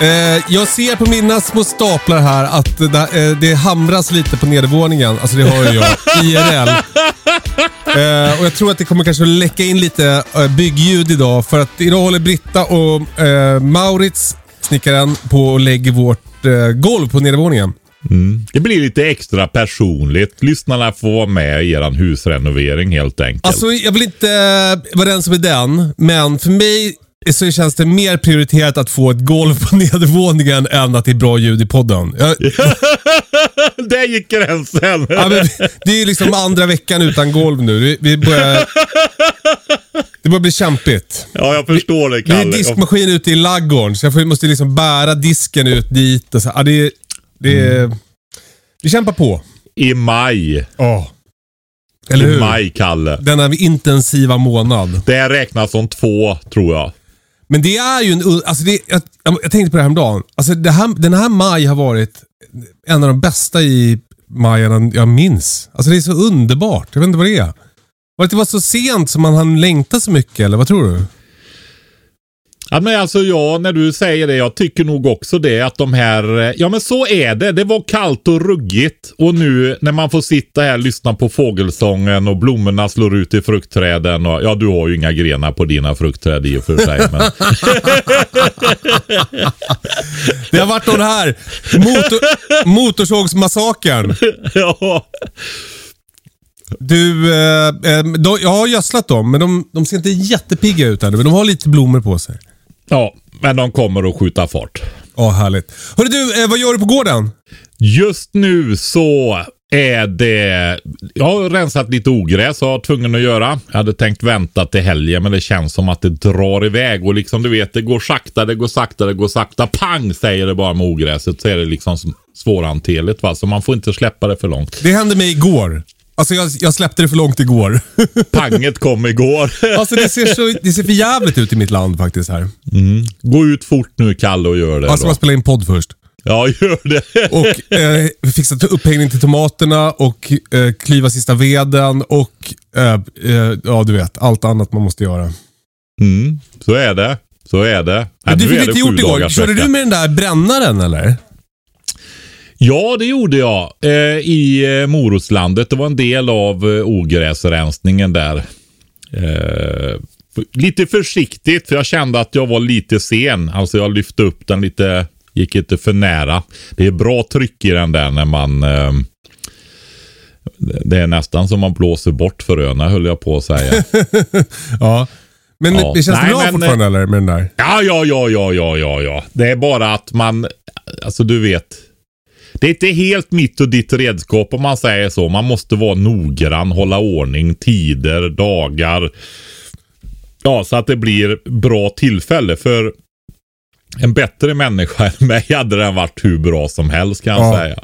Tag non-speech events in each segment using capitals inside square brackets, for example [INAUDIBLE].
Eh, jag ser på mina små staplar här att det, eh, det hamras lite på nedervåningen. Alltså det har ju jag. IRL. Eh, och jag tror att det kommer kanske läcka in lite eh, byggljud idag. För att idag håller Britta och eh, Maurits, snickaren, på och lägger vårt eh, golv på nedervåningen. Det blir lite extra personligt. Lyssnarna får vara med i eran husrenovering helt enkelt. Alltså jag vill inte eh, vara den som är den, men för mig så känns det mer prioriterat att få ett golv på [LAUGHS] nedervåningen än att det är bra ljud i podden. Jag, [LAUGHS] Där gick gränsen! ja, men, det är ju liksom andra veckan utan golv nu. Vi, vi börjar, det börjar bli kämpigt. Ja, jag förstår det Det är Kalle. diskmaskin ute i laggården, så jag måste liksom bära disken ut dit. Och så. Ja, det, det, Mm. Vi kämpar på. I maj. Ja. Eller I hur? maj, Kalle. Denna intensiva månad. Det räknas som två, tror jag. Men det är ju en... Alltså det, jag, jag tänkte på det här häromdagen. Alltså det här, den här maj har varit en av de bästa i majarna jag minns. Alltså det är så underbart. Jag vet inte vad det är. Var det att det var så sent som man hann längta så mycket, eller vad tror du? Ja, men alltså ja, när du säger det, jag tycker nog också det att de här, eh, ja men så är det. Det var kallt och ruggigt och nu när man får sitta här och lyssna på fågelsången och blommorna slår ut i fruktträden och ja, du har ju inga grenar på dina fruktträd i och för sig. Men, [LAUGHS] Det har varit den här motor, motorsågsmassakern. [LAUGHS] ja, Du, eh, eh, de, jag har gödslat dem, men de, de ser inte jättepigga ut ännu. Men de har lite blommor på sig. Ja, men de kommer att skjuta fart. Ja, härligt. Hörru du, eh, vad gör du på gården? Just nu så är det... Jag har rensat lite ogräs och var tvungen att göra. Jag hade tänkt vänta till helgen men det känns som att det drar iväg och liksom du vet det går sakta, det går sakta, det går sakta. Pang säger det bara med ogräset så är det liksom svårhanterligt va. Så man får inte släppa det för långt. Det hände mig igår. Alltså jag, jag släppte det för långt igår. [LAUGHS] Panget kom igår. alltså det ser, så, det ser för jävligt ut i mitt land faktiskt här. Gå ut fort nu Kalle och gör det Alltså då. man spelar in podd först. Ja, gör det. [LAUGHS] Och eh, fixa upphängning till tomaterna och eh, klyva sista veden och eh, eh, ja du vet, allt annat man måste göra. Mm, så är det. Så är det. Men du fick inte gjort igår. Körde du med den där brännaren eller? Ja, det gjorde jag. Eh, I eh, Morotslandet. Det var en del av eh, ogräsrensningen där. Eh, lite försiktigt, för jag kände att jag var lite sen. Alltså jag lyfte upp den lite, gick inte för nära. Det är bra tryck i den där när man... Eh, det är nästan som man blåser bort fröna höll jag på att säga. [LAUGHS] Ja. Men Ja. det känns Nej, bra men, fortfarande eller med den där? Ja, ja, ja, ja, ja, ja, ja. Det är bara att man, alltså du vet. Det är inte helt mitt och ditt redskap om man säger så. Man måste vara noggrann, hålla ordning, tider, dagar. Ja, så att det blir bra tillfälle. För en bättre människa [LAUGHS] än mig hade den varit hur bra som helst kan jag Ja. säga.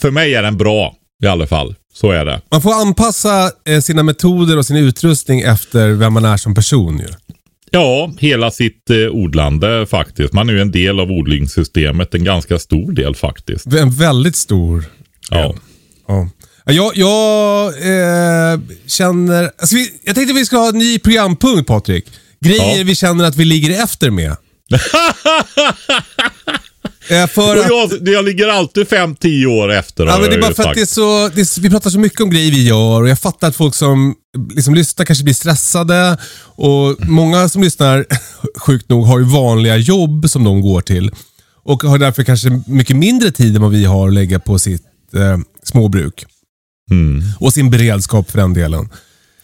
För mig är den bra i alla fall. Så är det. Man får anpassa eh, sina metoder och sin utrustning efter vem man är som person ju. Ja, hela sitt eh, odlande faktiskt. Man är ju en del av odlingssystemet. En ganska stor del faktiskt. En väldigt stor Ja. Ja. Ja, Jag, jag eh, känner... Alltså vi, jag tänkte att vi ska ha en ny programpunkt Patrik. Grejer Ja. vi känner att vi ligger efter med. [LAUGHS] eh, för Och att, jag, jag ligger alltid 5-10 år efter. ja, men det är bara för att det är så, det är, vi pratar så mycket om grejer vi gör och jag fattar att folk som liksom lyssnar kanske blir stressade. Och Många som lyssnar, [LAUGHS] sjukt nog, har ju vanliga jobb som de går till. Och har därför kanske mycket mindre tid än vad vi har att lägga på sitt eh, småbruk. Mm. Och sin beredskap för den delen.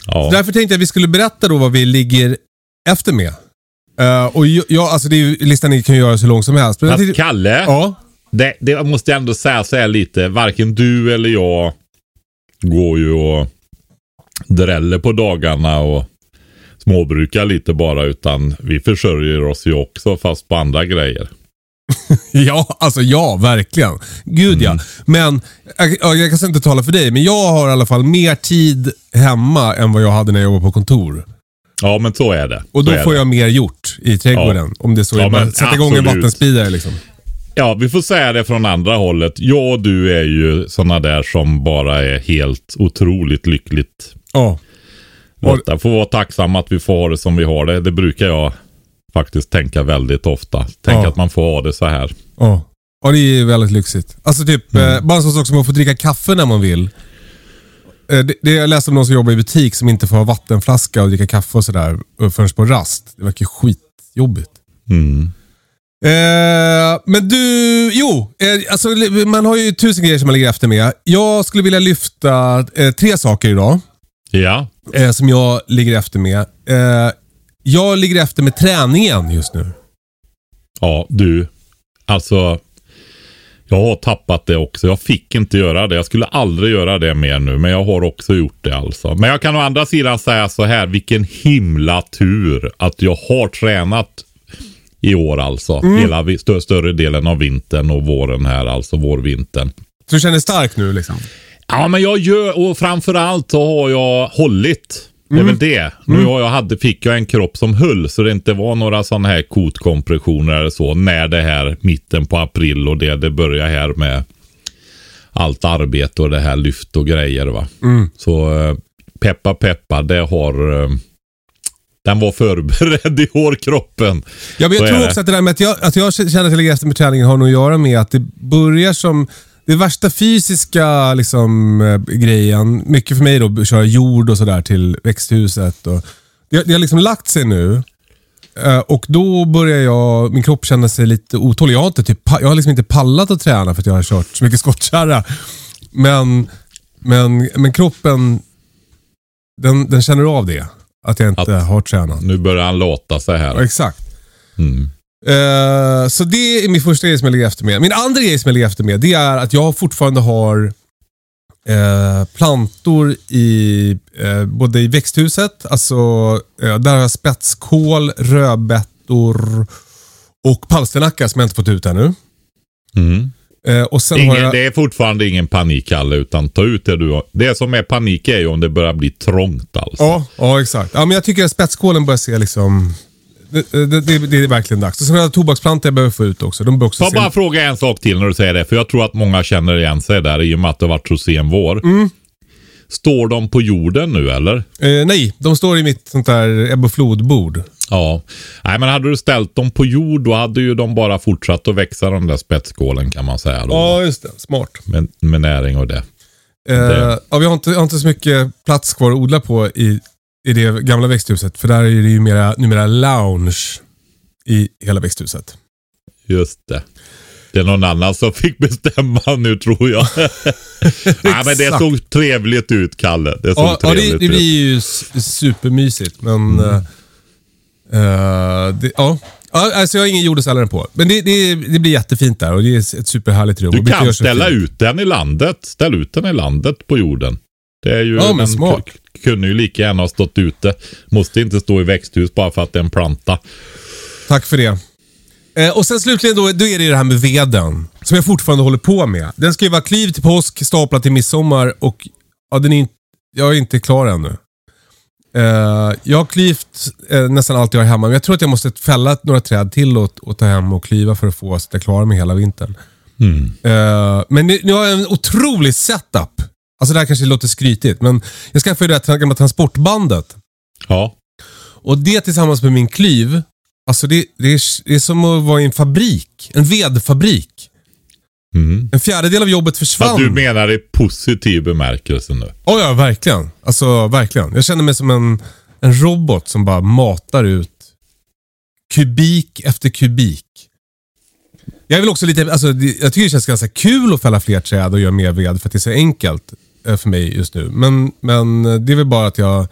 Ja. Därför tänkte jag att vi skulle berätta då vad vi ligger efter med. Eh, och jag, alltså det är ju, listan ni kan göra så lång som helst. Men Fast Kalle, ja, det, det måste jag ändå säga så här lite. Varken du eller jag går ju och dräller på dagarna och småbrukar lite bara. Utan vi försörjer oss ju också fast på andra grejer. [LAUGHS] ja, alltså ja, verkligen. Gud ja. Men jag, ja, jag kan inte tala för dig, men jag har i alla fall mer tid hemma än vad jag hade när jag jobbade på kontor. Ja, men så är det. Och då får det. jag mer gjort i trädgården. Om det är så Ja, är. Sätta igång en vattenspridare liksom. Ja, vi får säga det från andra hållet. Jag och du är ju sådana där som bara är helt otroligt lyckligt Ja. Detta får vara tacksamma att vi får ha det som vi har det. Det brukar jag faktiskt tänka väldigt ofta. Tänk Ja. att man får ha det så här. Ja. Ja, det är väldigt lyxigt. Alltså typ, Mm. eh, bara en sån sak som att få dricka kaffe när man vill. Eh, det, det jag läste om någon som jobbar i butik som inte får ha vattenflaska och dricka kaffe och sådär eh, förrän på rast. Det verkar skitjobbigt. Mm. Eh, men du, jo. Eh, alltså, man har ju tusen grejer som man ligger efter med. Jag skulle vilja lyfta eh, tre saker idag. Ja, Eh, som jag ligger efter med. Jag ligger efter med träningen just nu. ja du. Alltså, jag har tappat det också. Jag fick inte göra det. Jag skulle aldrig göra det mer nu, men jag har också gjort det alltså. Men jag kan å andra sidan säga så här, vilken himla tur att jag har tränat i år alltså. Hela vi- stö- större delen av vintern och våren här, alltså vårvintern. Så du känner stark nu liksom? Ja, men jag gör, och framförallt så har jag hållit. Det är väl det. Nu har jag hade, fick jag en kropp som höll så det inte var några sådana här kotkompressioner eller så när det här mitten på april och det, det börjar här med allt arbete och det här lyft och grejer va. Så eh, peppa peppa, det har eh, den var förberedd i hårkroppen. Ja, men Så jag är tror det. också att det där med att jag, att jag känner ligger efter med träningen har nog att göra med att det börjar som det värsta fysiska liksom, eh, grejen. Mycket för mig då, köra jord och sådär till växthuset. Och, det, det har liksom lagt sig nu. Eh, Och då börjar jag, min kropp känna sig lite otålig. Jag har, inte typ, jag har liksom inte pallat att träna för att jag har kört så mycket skottkärra. Men, men, men kroppen, den, den känner av det. Att jag inte Att- har tränat. Nu börjar han låta Ja, här. exakt. Mm. Eh, så det är min första grej som jag ligger efter med. Min andra grej som jag ligger efter med, det är att jag fortfarande har eh, plantor i eh, både i växthuset, alltså där har jag spetskål, rödbetor och palsternacka som jag inte fått ut ännu. Mm. Och sen har Ingen, jag... Det är fortfarande ingen panik Kalle, utan ta ut det du har. Det som är panik är ju om det börjar bli trångt alltså. Ja, ja, exakt. Ja, men jag tycker att spetskålen börjar se liksom... Det, det, det, det är verkligen dags. Och sen har jag tobaksplantor jag behöver få ut också. De bör också Får se... jag bara fråga en sak till när du säger det, för jag tror att många känner igen sig där i och med att det har varit så sen vår. Mm. Står de på jorden nu eller? Eh, nej, de står i mitt sånt där ebb och flodbord. Ja. Nej men hade du ställt dem på jord då hade ju de bara fortsatt att växa de där spetskålen kan man säga. Då, Ja, just det. Smart. med, med näring och det. Eh, ja, vi har inte, jag har inte så mycket plats kvar att odla på i, i det gamla växthuset. För där är det ju mera, numera lounge i hela växthuset. Just det. Det är någon annan som fick bestämma nu tror jag. [LAUGHS] Nej men det såg trevligt ut Kalle. Det såg Ja, ja det, trevligt det blir ju supermysigt. Men... eh, eh, det, ja. Ja, alltså jag har ingen jordesällare på. Men det, det, det blir jättefint där och det är ett superhärligt rum. Du kan ställa ut den i landet. Ställ ut den i landet på jorden. Det är ju, Ja, men smart. kunde ju lika gärna ha stått ute. Måste inte stå i växthus bara för att det är en planta. Tack för det. Eh, och sen slutligen då, då är det det här med veden. Som jag fortfarande håller på med. Den ska ju vara kliv till påsk, staplat till midsommar och ja, den är, jag är inte klar ännu. Eh, jag har klyvt eh, nästan allt jag har hemma, men jag tror att jag måste fälla några träd till och, och ta hem och klyva för att få så att jag klarar mig hela vintern. Eh, men nu, nu har jag en otrolig setup. Alltså det här kanske låter skrytigt, men jag skaffade ju det här gamla transportbandet. Ja. Och det tillsammans med min klyv, alltså det, det, är, det är som att vara i en fabrik. En vedfabrik. Mm. En fjärdedel av jobbet Att försvann. du menar i positiv bemärkelse nu. Oh, ja, verkligen. Alltså verkligen. Jag känner mig som en, en robot som bara matar ut kubik efter kubik. Jag vill också lite, alltså, jag tycker det känns ganska kul att fälla fler träd och göra mer ved för att det är så enkelt för mig just nu. Men, men eh, det är väl bara att jag,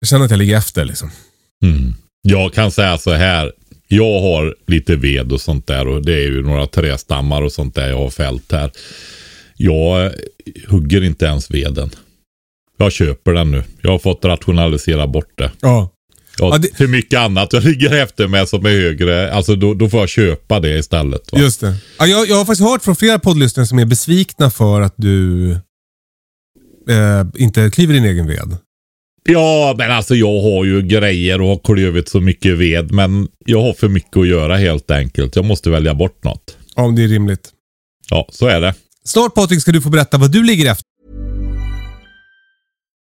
jag känner att jag ligger efter liksom. Mm. Jag kan säga så här. Jag har lite ved och sånt där och det är ju några trästammar och sånt där jag har fällt här. Jag eh, hugger inte ens veden. Jag köper den nu. Jag har fått rationalisera bort det. Ja. Jag har Ja, det- för mycket annat jag ligger efter med som är högre. Alltså då, då får jag köpa det istället. Va? Just det. Ja, jag, jag har faktiskt hört från flera poddlyssnare som är besvikna för att du eh, inte kliver din egen ved. Ja, men alltså jag har ju grejer och har klövit så mycket ved. Men jag har för mycket att göra helt enkelt. Jag måste välja bort något. Om det är rimligt. Ja, så är det. Snart Patrik ska du få berätta vad du ligger efter.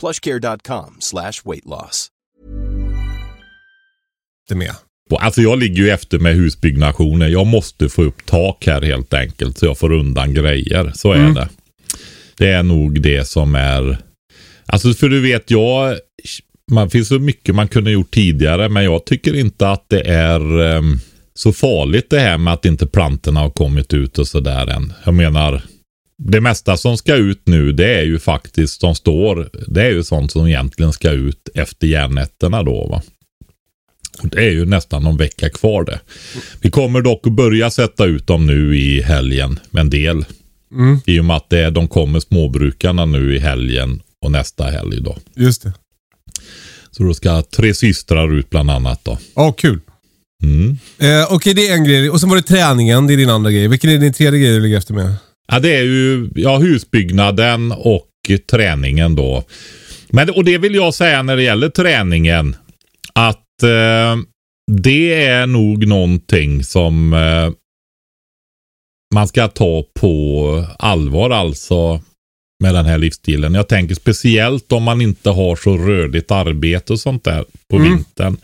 plushcare.com slash weight loss. Det med. Alltså jag ligger ju efter med husbyggnationer. Jag måste få upp tak här helt enkelt så jag får undan grejer. Så är Mm. det. Det är nog det som är... Alltså för du vet, jag... Man finns så mycket man kunde gjort tidigare men jag tycker inte att det är ehm, så farligt det här med att inte plantorna har kommit ut och sådär än. Jag menar, det mesta som ska ut nu det är ju faktiskt som står, det är ju sånt som egentligen ska ut efter järnnätterna då va. Och Det är ju nästan någon vecka kvar det. Vi kommer dock att börja sätta ut dem nu i helgen med en del. Mm. I och med att det är, de kommer småbrukarna nu i helgen och nästa helg då. Just det. Så då ska tre systrar ut bland annat då. Ja, kul. Mm. Eh, Okej, det är en grej. Och sen var det träningen. Det är din andra grej. Vilken är din tredje grej du ligger efter med? Ja, det är ju ja, husbyggnaden och träningen då. Men, och det vill jag säga när det gäller träningen. Att eh, det är nog någonting som eh, man ska ta på allvar alltså med den här livsstilen. Jag tänker speciellt om man inte har så rörligt arbete och sånt där på Mm. vintern.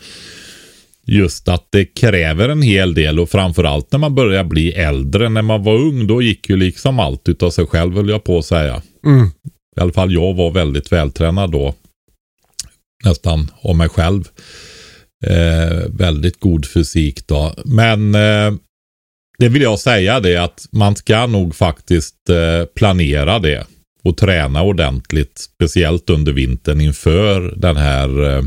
Just att det kräver en hel del och framförallt när man börjar bli äldre. När man var ung då gick ju liksom allt utav sig själv höll jag på att säga. Mm. I alla fall jag var väldigt vältränad då. Nästan av mig själv. Eh, väldigt god fysik då. Men eh, det vill jag säga det att man ska nog faktiskt eh, planera det. Och träna ordentligt. Speciellt under vintern inför den här eh,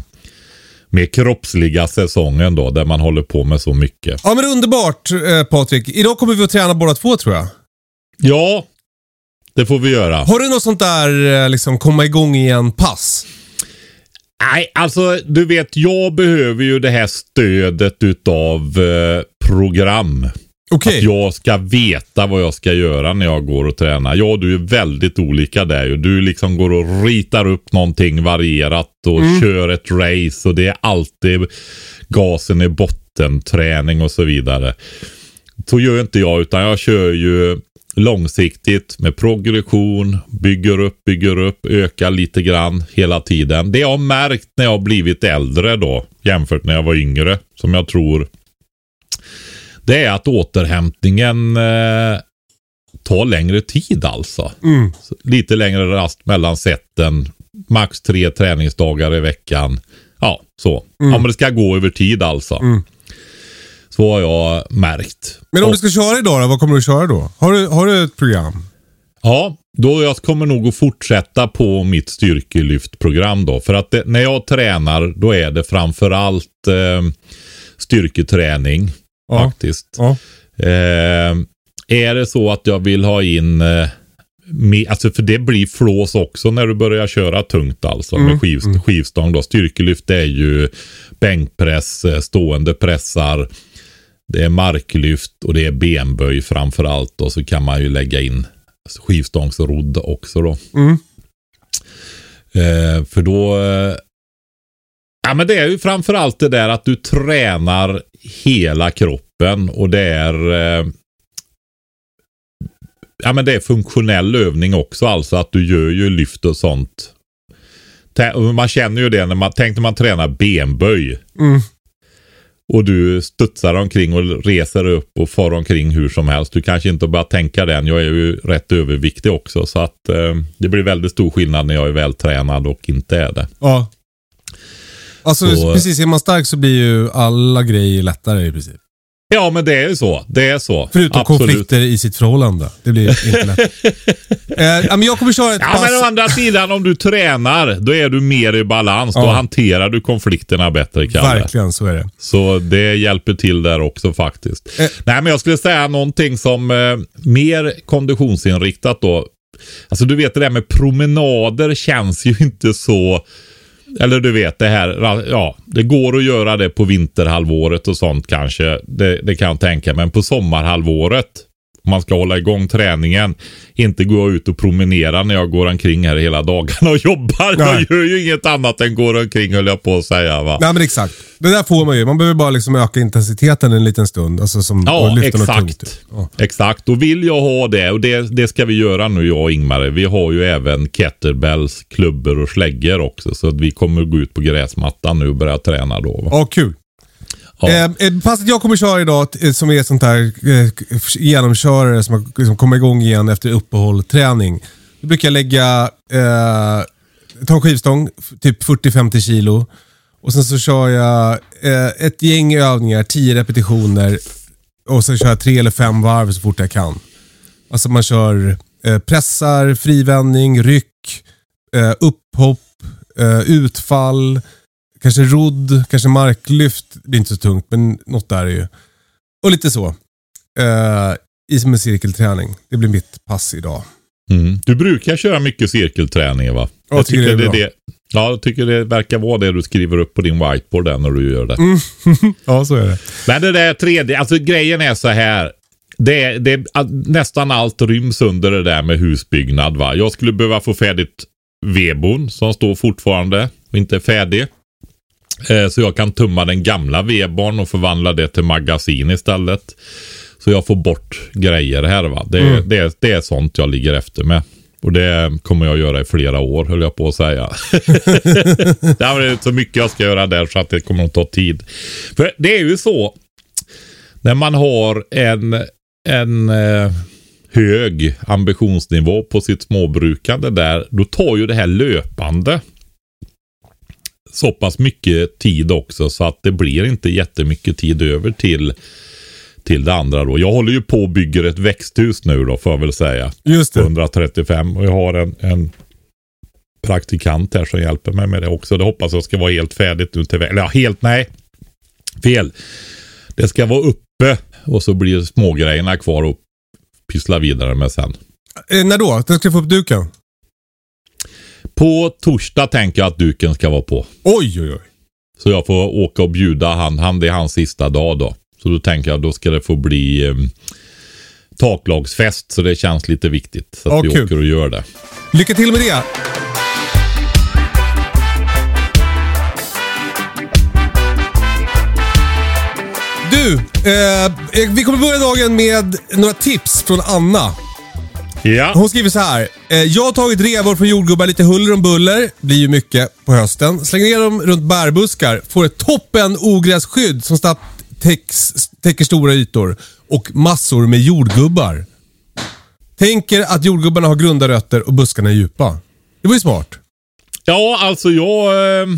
mer kroppsliga säsongen då. Där man håller på med så mycket. Ja, men underbart eh, Patrik. Idag kommer vi att träna båda två tror jag. Ja, det får vi göra. Har du något sånt där eh, liksom komma igång igen-pass? Nej, alltså du vet, jag behöver ju det här stödet utav eh, program. Okej. Att jag ska veta vad jag ska göra när jag går och tränar. Ja, du är väldigt olika där ju. Du liksom går och ritar upp någonting varierat och kör ett race och det är alltid gasen i botten, träning och så vidare. Så gör inte jag utan jag kör ju långsiktigt med progression, bygger upp, bygger upp, ökar lite grann hela tiden. Det jag har märkt när jag har blivit äldre då jämfört när jag var yngre som jag tror det är att återhämtningen eh, tar längre tid alltså. Mm. Lite längre rast mellan sätten. Max tre träningsdagar i veckan. Ja, så. Ja, men det ska gå över tid alltså. Mm. Så har jag märkt. Men om Och- du ska köra idag då, vad kommer du köra då? Har du, har du ett program? Ja, då jag kommer nog att fortsätta på mitt styrkelyftprogram då. För att det, när jag tränar då är det framförallt eh, styrketräning Ja. faktiskt. Ja. Eh, är det så att jag vill ha in eh, Alltså för det blir flås också när du börjar köra tungt alltså med skiv, skivstång då. Styrkelyft är ju bänkpress, eh, stående pressar. Det är marklyft och det är benböj framförallt. Och så kan man ju lägga in skivstångsrodd också då. Mm. Eh, för då... Ja men det är ju framförallt det där att du tränar hela kroppen och det är... Eh, ja men det är funktionell övning också alltså att du gör ju lyft och sånt. Man känner ju det när man, tänk när man tränar benböj. Mm. Och du studsar omkring och reser upp och far omkring hur som helst. Du kanske inte bara tänka den. Jag är ju rätt överviktig också. Så att eh, det blir väldigt stor skillnad när jag är vältränad och inte är det. Ja. Alltså Så- precis, är man stark så blir ju alla grejer lättare i princip. Ja, men det är ju så. Det är så. Förutom Absolut. konflikter i sitt förhållande. Det blir inte lätt. [LAUGHS] eh, men jag kommer köra ett Ja, pass. men å andra sidan om du tränar, då är du mer i balans. Då Ja. hanterar du konflikterna bättre, Kalle. Verkligen, så är det. Så det hjälper till där också faktiskt. Eh. Nej, men jag skulle säga någonting som eh, mer konditionsinriktat då. Alltså du vet det där med promenader känns ju inte så... Eller du vet det här, ja, det går att göra det på vinterhalvåret och sånt kanske. Det, det kan jag tänka Men på sommarhalvåret, om man ska hålla igång träningen, inte gå ut och promenera när jag går omkring här hela dagarna och jobbar. Nej. Jag gör ju inget annat än går omkring höll jag på att säga va. Nej men exakt. Det där får man ju. Man behöver bara liksom öka intensiteten en liten stund. Alltså som Ja, exakt. Ja. Exakt, och vill jag ha det och det, det ska vi göra nu jag och Ingmar. Vi har ju även kettlebells, klubbor och släggor också. Så att vi kommer gå ut på gräsmattan nu och börja träna då. Va? Ja, kul. Ja. Eh, eh passet jag kommer köra idag, eh, som är sånt här eh, genomkörare som, har- liksom kommer igång igen efter uppehåll, träning. Då brukar jag lägga, eh, ta en skivstång, typ 40-50 kilo. Och sen så kör jag eh, ett gäng övningar, 10 repetitioner. Och sen kör jag tre eller fem varv så fort jag kan. Alltså man kör eh, pressar, frivändning, ryck, eh, upphopp, eh, utfall, kanske rodd, kanske marklyft. Det är inte så tungt, men något där är ju. Och lite så. Eh, I som en cirkelträning. Det blir mitt pass idag. Mm. Du brukar köra mycket cirkelträning va? Ja, jag tycker tycker det det, ja, jag tycker det verkar vara det du skriver upp på din whiteboard där när du gör det. Mm. [LAUGHS] Ja, så är det. Men det där tredje, alltså grejen är så här. Det, är- det, nästan allt ryms under det där med husbyggnad. Va? Jag skulle behöva få färdigt vedboden som står fortfarande och inte är färdig. Eh, så jag kan tumma den gamla vedboden och förvandla det till magasin istället. Så jag får bort grejer här. Va? Det, Mm. det, det är sånt jag ligger efter med. Och det kommer jag göra i flera år höll jag på att säga. [LAUGHS] det är så mycket jag ska göra där så att det kommer att ta tid. För det är ju så. När man har en, en eh, hög ambitionsnivå på sitt småbrukande där. Då tar ju det här löpande så pass mycket tid också så att det blir inte jättemycket tid över till till det andra då. Jag håller ju på och bygger ett växthus nu då får jag väl säga. Just det. 135 och jag har en, en praktikant här som hjälper mig med det också. Det hoppas jag ska vara helt färdigt nu till Eller ja, helt nej. Fel. Det ska vara uppe och så blir smågrejerna kvar och pyssla vidare med sen. Eh, när då? Den ska få upp duken? På torsdag tänker jag att duken ska vara på. Oj, oj, oj. Så jag får åka och bjuda han. han det är hans sista dag då. Så då tänker jag då ska det få bli eh, taklagsfest. Så det känns lite viktigt. Så att Ja, vi kul. åker och gör det. Lycka till med det. Du, eh, vi kommer börja dagen med några tips från Anna. Ja. Hon skriver så här. Eh, jag har tagit revor från jordgubbar, lite huller om buller. Blir ju mycket på hösten. Slänger ner dem runt bärbuskar. Får ett toppen ogrässkydd som snabbt täcks, täcker stora ytor. Och massor med jordgubbar. Tänker att jordgubbarna har grunda rötter och buskarna är djupa. Det var ju smart. Ja, alltså jag... Eh,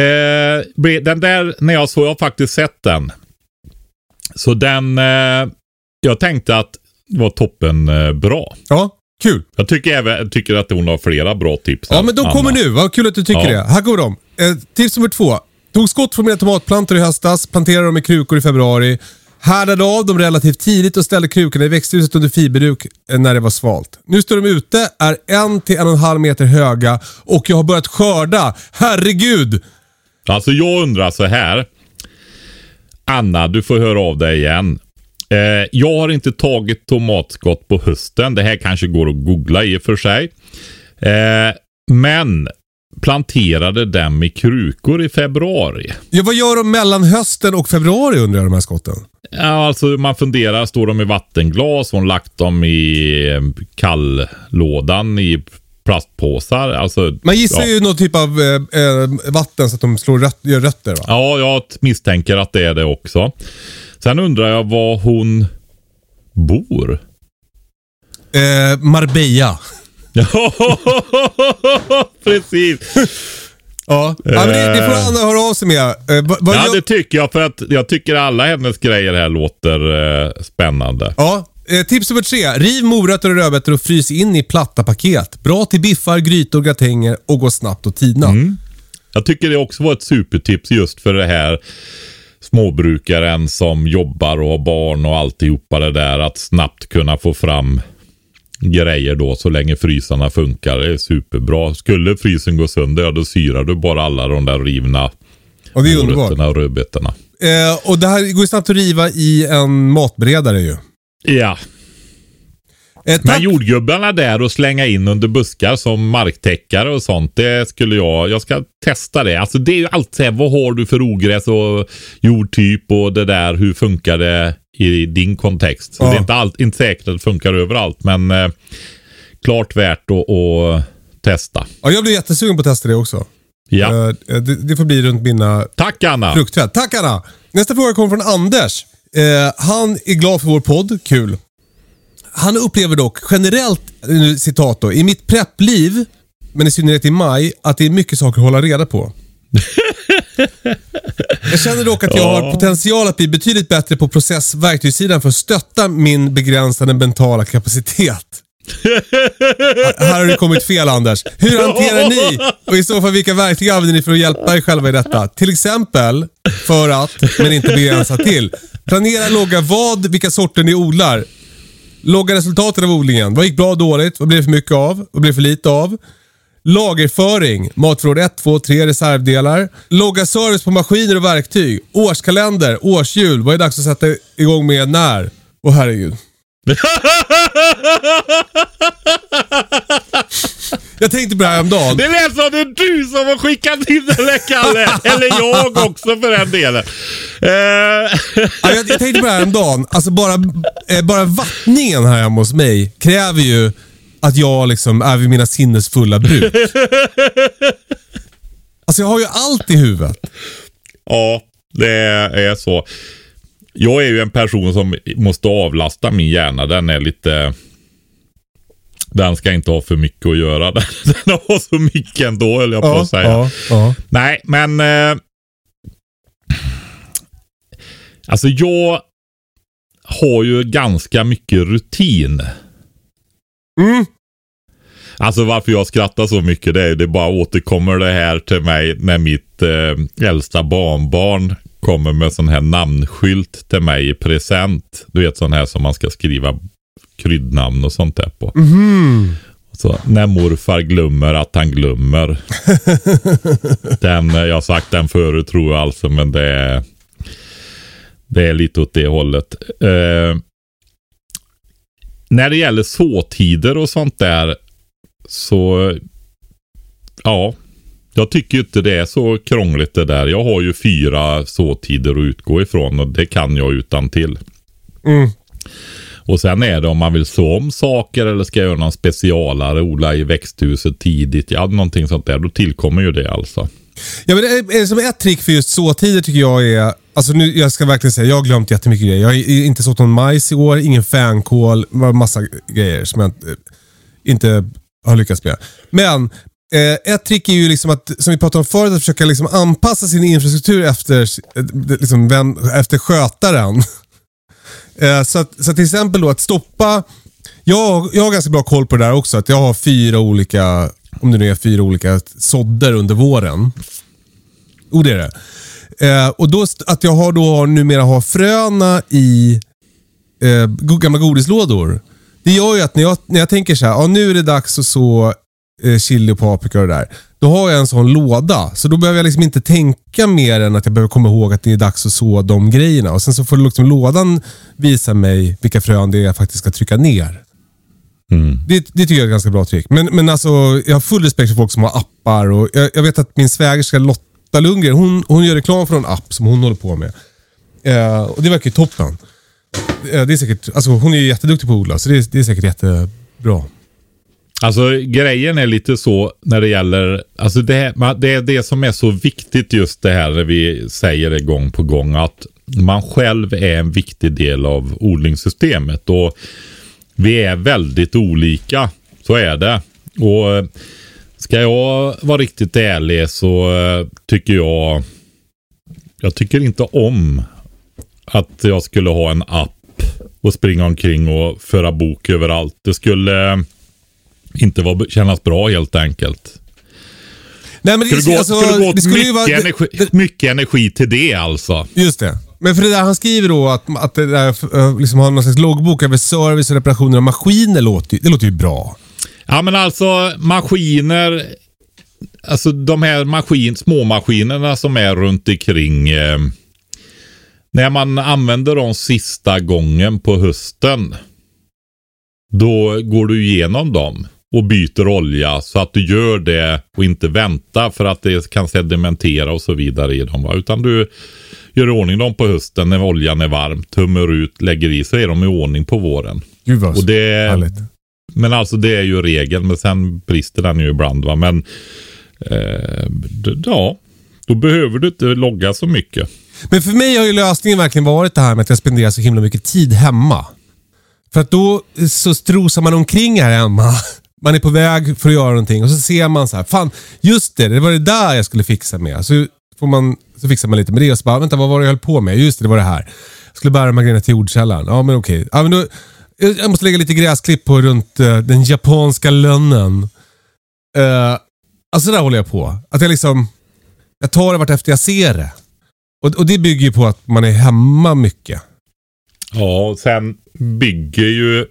eh, den där, när jag såg, jag har faktiskt sett den. Så den... Eh, jag tänkte att var toppen eh, bra. Ja, kul. Jag tycker, även, tycker att hon har flera bra tips. Ja, men de Anna. kommer nu. Vad kul att du tycker Ja. det. Här går de. Eh, tips nummer två. Tog skott från mina tomatplantor i höstas, planterade dem i krukor i februari. Härdade av dem relativt tidigt och ställde krukorna i växthuset under fiberduk eh, när det var svalt. Nu står de ute, är en till en och en halv meter höga och jag har börjat skörda. Herregud! Alltså jag undrar så här. Anna, du får höra av dig igen. Eh, jag har inte tagit tomatskott på hösten. Det här kanske går att googla i och för sig. Eh, men planterade dem i krukor i februari. Ja, vad gör de mellan hösten och februari undrar jag de här skotten? Ja, alltså man funderar, står de i vattenglas? Hon lagt dem i eh, kalllådan i plastpåsar? Alltså, Man gissar ja. ju någon typ av eh, eh, vatten så att de slår rött, gör rötter va? Ja, jag misstänker att det är det också. Sen undrar jag var hon bor. Eh, Marbella. [LAUGHS] Precis. Ja, ja men det, det får Anna höra av sig med. Eh, vad- vad Ja, gör- det tycker jag. För att jag tycker alla hennes grejer här låter eh, spännande. Ja, eh, tips nummer tre. Riv morötter och rödbetor och frys in i platta paket. Bra till biffar, grytor, gratänger och går snabbt att tina. Jag tycker det också var ett supertips just för det här småbrukaren som jobbar och har barn och alltihopa det där. Att snabbt kunna få fram grejer då så länge frysarna funkar. Det är superbra. Skulle frysen gå sönder, ja då syrar du bara alla de där rivna Och det är underbart. morötterna och rödbetorna. Eh, och det här går ju snabbt att riva i en matberedare ju. Ja, Eh, men jordgubbarna där och slänga in under buskar som marktäckare och sånt. Det skulle jag, jag ska testa det. Alltså det är ju allt så här, vad har du för ogräs och jordtyp och det där. Hur funkar det i din kontext? Ja. det är inte, allt, inte säkert att det funkar överallt, men eh, klart värt att, att testa. Ja, jag blir jättesugen på att testa det också. Ja. Eh, det, det får bli runt mina Tack Anna! fruktträd. Tack Anna! Nästa fråga kommer från Anders. Eh, han är glad för vår podd. Kul. Han upplever dock generellt, nu citat då, i mitt preppliv, men i synnerhet i maj, att det är mycket saker att hålla reda på. [LAUGHS] Jag känner dock att jag har potential att bli betydligt bättre på process verktygssidan för att stötta min begränsade mentala kapacitet. Här har det kommit fel Anders. Hur hanterar ni och i så fall vilka verktyg använder ni för att hjälpa er själva i detta? Till exempel för att, men inte begränsa till. Planera, logga vad, vilka sorter ni odlar. Logga resultaten av odlingen. Vad gick bra och dåligt? Vad blev det för mycket av? Vad blev det för lite av? Lagerföring, matförråd 1, 2, 3 reservdelar. Logga service på maskiner och verktyg. Årskalender, årshjul. Vad är dags att sätta igång med när? Åh herregud. [LAUGHS] Jag tänkte på det här om dagen. Det lät som det är du som har skickat in den där Kalle. [LAUGHS] Eller jag också för den delen. Ja, jag, jag tänkte på det här om dagen. Alltså bara, eh, bara vattningen här hemma hos mig kräver ju att jag liksom är vid mina sinnesfulla bruk. Alltså jag har ju allt i huvudet. Ja, det är så. Jag är ju en person som måste avlasta min hjärna. Den är lite... Den ska inte ha för mycket att göra. [LAUGHS] Den har så mycket ändå, höll jag på att säga. ja, ja. Nej, men... Eh, alltså jag har ju ganska mycket rutin. Mm. Alltså varför jag skrattar så mycket det är det bara återkommer det här till mig när mitt eh, äldsta barnbarn kommer med sån här namnskylt till mig i present. Du vet sån här som man ska skriva kryddnamn och sånt där på. Så, när morfar glömmer att han glömmer. [LAUGHS] den, eh, jag har sagt den förut tror jag alltså men det är, det är lite åt det hållet. Eh, när det gäller såtider och sånt där så ja, jag tycker inte det är så krångligt det där. Jag har ju fyra såtider att utgå ifrån och det kan jag utan till. Mm. Och sen är det om man vill så om saker eller ska göra någon specialare, odla i växthuset tidigt, ja någonting sånt där. Då tillkommer ju det alltså. Ja, men det är, som ett trick för just såtider tycker jag är, alltså nu, jag ska verkligen säga, jag har glömt jättemycket grejer. Jag har inte sått någon majs i år, ingen fänkål, massa grejer som jag inte, inte har lyckats med. Men eh, ett trick är ju liksom att, som vi pratade om förut, att försöka liksom anpassa sin infrastruktur efter, eh, liksom, vem, efter skötaren. [LAUGHS] Eh, så, att, så till exempel då att stoppa, jag, jag har ganska bra koll på det där också, att jag har fyra olika, om det nu är fyra olika sådder under våren. Jo, det är det. Eh, och då att jag har då numera har fröna i eh, gamla godislådor. Det gör ju att när jag, när jag tänker så här, ja, nu är det dags att så eh, chili och paprika och det där. Då har jag en sån låda. Så då behöver jag liksom inte tänka mer än att jag behöver komma ihåg att det är dags att så de grejerna. Och Sen så får liksom lådan visa mig vilka frön det är jag faktiskt ska trycka ner. Det, det tycker jag är ett ganska bra trick. Men, men alltså, jag har full respekt för folk som har appar. Och jag, jag vet att min svägerska Lotta Lundgren, hon, hon gör reklam för en app som hon håller på med. Eh, och Det verkar ju toppen. Eh, det är säkert, alltså, hon är jätteduktig på att odla, så det det är säkert jättebra. Alltså grejen är lite så när det gäller, alltså det, här, det är det som är så viktigt just det här när vi säger det gång på gång att man själv är en viktig del av odlingssystemet och vi är väldigt olika, så är det. Och eh, Ska jag vara riktigt ärlig så eh, tycker jag... Jag tycker inte om att jag skulle ha en app och springa omkring och föra bok överallt. Det skulle eh, inte vara, kännas bra helt enkelt. Nej, men Det skulle gå, alltså, skulle gå åt det skulle mycket, vara- energi, det- mycket energi till det alltså. Just det. Men för det där han skriver då att, att det där, eh, liksom har någon slags loggbok över service och reparationer av maskiner låter, det låter ju bra. Ja men alltså maskiner. Alltså de här maskin, småmaskinerna som är runt omkring. Eh, när man använder dem sista gången på hösten. Då går du igenom dem och byter olja så att du gör det och inte vänta för att det kan sedimentera och så vidare i dem. Va? Utan du gör i ordning dem på hösten när oljan är varm, tömmer ut, lägger i så är de i ordning på våren. Gud vad Och det, härligt. men alltså det är ju regeln, men sen brister den ju ibland. Va? Men eh, ja, då behöver du inte logga så mycket. Men för mig har ju lösningen verkligen varit det här med att jag spenderar så himla mycket tid hemma. För att då så strosar man omkring här hemma. [LAUGHS] Man är på väg för att göra någonting och så ser man så här, fan just det, det var det där jag skulle fixa med. Så, får man, så fixar man lite med det och så bara, vänta vad var det jag höll på med? Just det, det var det här. Jag skulle bära de här grejerna till jordkällaren. Ja men okej. Ja, men då, jag måste lägga lite gräsklipp på runt uh, den japanska lönnen. Uh, alltså där håller jag på. Att jag liksom, jag tar det vart efter jag ser det. Och, och det bygger ju på att man är hemma mycket. Ja, och sen bygger ju...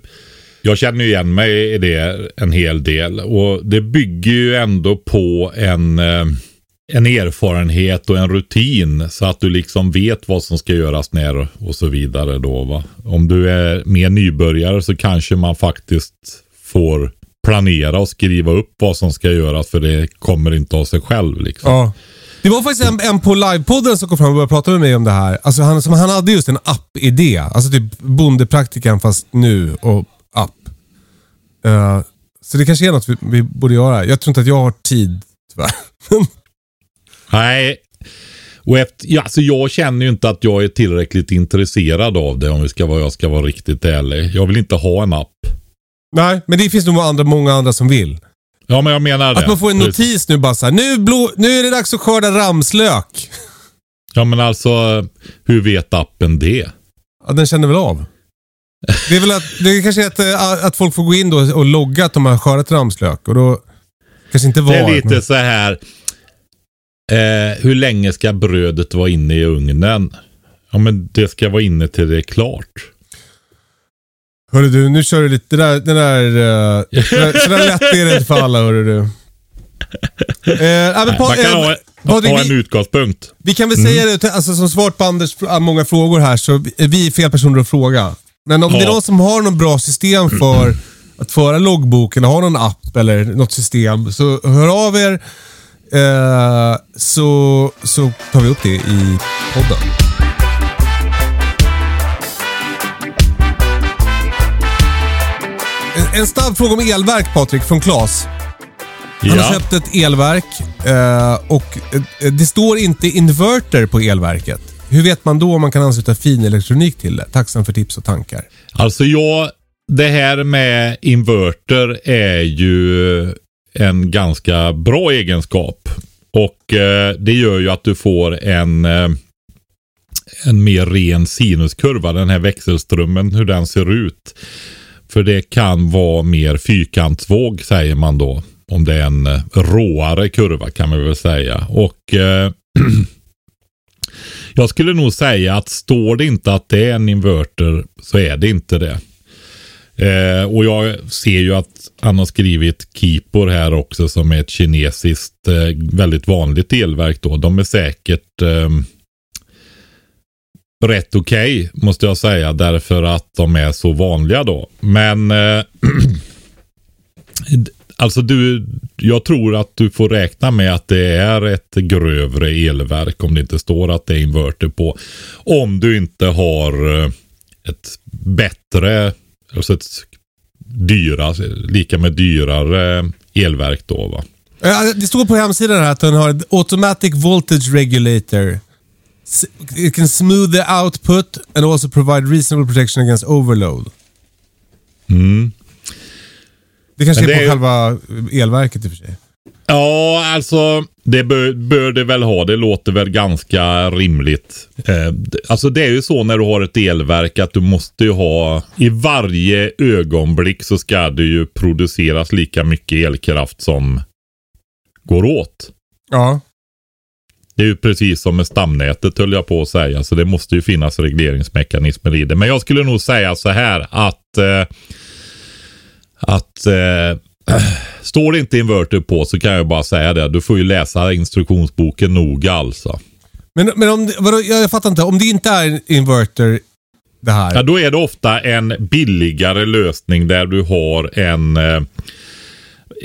Jag känner ju igen mig i det en hel del. Och det bygger ju ändå på en, eh, en erfarenhet och en rutin. Så att du liksom vet vad som ska göras när och så vidare då va. Om du är mer nybörjare så kanske man faktiskt får planera och skriva upp vad som ska göras. För det kommer inte av sig själv liksom. Ja. Det var faktiskt en, en på livepodden som kom fram och började prata med mig om det här. Alltså han, som, han hade just en app-idé. Alltså typ bondepraktikan fast nu och Eh, så det kanske är något vi, vi borde göra. Jag tror inte att jag har tid tyvärr. [LAUGHS] Nej. Och efter, ja, alltså jag känner ju inte att jag är tillräckligt intresserad av det om vi ska vara, jag ska vara riktigt ärlig. Jag vill inte ha en app. Nej, men det finns nog andra, många andra som vill. Ja, men jag menar det. Att man får en Precis. notis nu bara så här, nu, blå, nu är det dags att skörda ramslök. Ja, men alltså hur vet appen det? Ja, den känner väl av. Det är väl att, det är kanske att, eh, att folk får gå in då och logga att de har skördat ramslök och då kanske inte var. Det är lite men- så här. Eh, hur länge ska brödet vara inne i ugnen? Ja, men det ska vara inne till det är klart. Hörru du, nu kör du lite, det där, det där, uh, så där, så där lätt är det inte för alla hörru du. Eh, men pa, Man kan eh, ha, Patrik, ha en vi, utgångspunkt. vi kan väl säga det, alltså, som svar på Anders många frågor här, så vi- vi är fel personer att fråga. Men om det är Ja. någon som har något bra system för att föra loggbok eller har någon app eller något system, så hör av er. Eh, så, så tar vi upp det i podden. En, snabb fråga om elverk Patrik, från Claes. Han har Ja. köpt ett elverk eh, och eh, det står inte inverter på elverket. Hur vet man då om man kan ansluta fin elektronik till det? Tacksam för tips och tankar. Alltså jag, det här med inverter är ju en ganska bra egenskap. Och eh, det gör ju att du får en, eh, en mer ren sinuskurva. Den här växelströmmen, hur den ser ut. För det kan vara mer fyrkantsvåg säger man då. Om det är en eh, råare kurva kan man väl säga. Och eh, [CLEARS THROAT] jag skulle nog säga att står det inte att det är en inverter så är det inte det. Eh, och jag ser ju att han har skrivit Kipor här också som är ett kinesiskt eh, väldigt vanligt elverk då. De är säkert eh, rätt okej måste jag säga därför att de är så vanliga då. Men eh, [CLEARS THROAT] Alltså du, jag tror att du får räkna med att det är ett grövre elverk om det inte står att det är inverter på. Om du inte har eh, ett bättre, alltså ett dyra, lika med dyrare elverk då va. Det står på hemsidan här att den har ett automatic voltage regulator. It can smooth the output and also provide reasonable protection against overload. Mm. Det kanske Men är det på är själva elverket i och för sig. Ja, alltså det bör, bör det väl ha. Det låter väl ganska rimligt. Eh, alltså det är ju så när du har ett elverk att du måste ju ha i varje ögonblick så ska det ju produceras lika mycket elkraft som går åt. Ja. Det är ju precis som med stamnätet höll jag på att säga. Så det måste ju finnas regleringsmekanismer i det. Men jag skulle nog säga så här att eh, att eh, [CLEARS THROAT] står det inte inverter på så kan jag bara säga det. Du får ju läsa instruktionsboken noga alltså. Men, men om vadå, jag fattar inte. Om det inte är en inverter det här. Ja, då är det ofta en billigare lösning där du har en eh,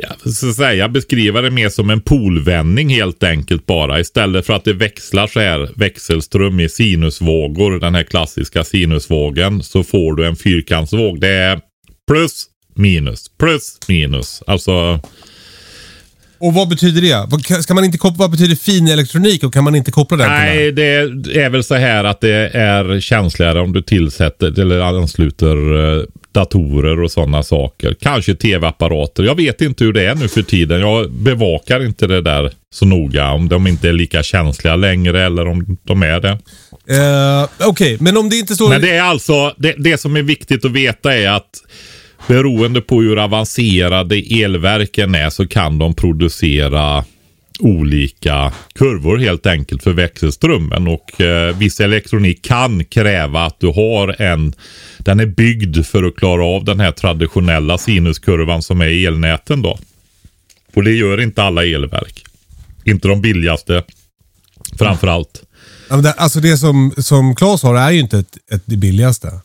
ja, så att säga, beskriva det mer som en polvändning helt enkelt bara. Istället för att det växlar så här växelström i sinusvågor, den här klassiska sinusvågen, så får du en fyrkantsvåg. Det är plus, minus, plus, minus. Alltså, Och vad betyder det? Ska man inte koppla, vad betyder fin elektronik och kan man inte koppla den till nej, det är väl så här att det är känsligare om du tillsätter eller ansluter eh, datorer och sådana saker. Kanske tv-apparater. Jag vet inte hur det är nu för tiden. Jag bevakar inte det där så noga. Om de inte är lika känsliga längre eller om de är det. Eh, Okej, men om det inte står... Men det är alltså, det, det som är viktigt att veta är att beroende på hur avancerade elverken är så kan de producera olika kurvor helt enkelt för växelströmmen och eh, viss elektronik kan kräva att du har en den är byggd för att klara av den här traditionella sinuskurvan som är i elnäten då. Och det gör inte alla elverk. Inte de billigaste framförallt. Ja, alltså det som, som Claes har är ju inte ett, ett, det billigaste.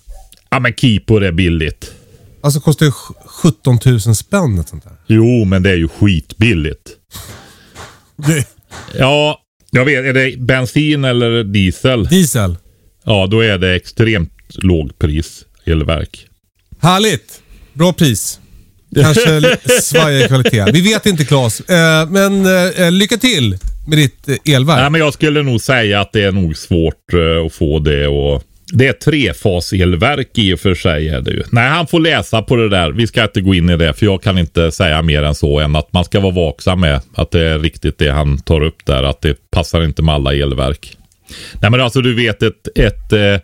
Ja men Keeper är billigt. Alltså kostar ju 17 000 spänn ett sånt där. Jo, men det är ju skitbilligt. Det, Ja, jag vet. Är det bensin eller diesel? diesel. Ja, då är det extremt lågpris elverk. Härligt. Bra pris. Kanske [LAUGHS] li- svajig kvalitet. Vi vet inte Claes. Eh, men eh, lycka till med ditt eh, elverk. Nej, men jag skulle nog säga att det är nog svårt eh, att få det och det är trefaselverk i och för sig är det ju. Nej, han får läsa på det där. Vi ska inte gå in i det för jag kan inte säga mer än så än att man ska vara vaksam med att det är riktigt det han tar upp där. Att det passar inte med alla elverk. Nej, men alltså du vet ett, ett eh,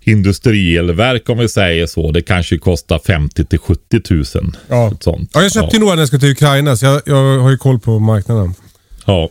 industrielverk om vi säger så. Det kanske kostar 50 till 70 000. Ja. Ja, jag köpte ju några när jag ska till Ukraina, så jag, jag har ju koll på marknaden. Ja.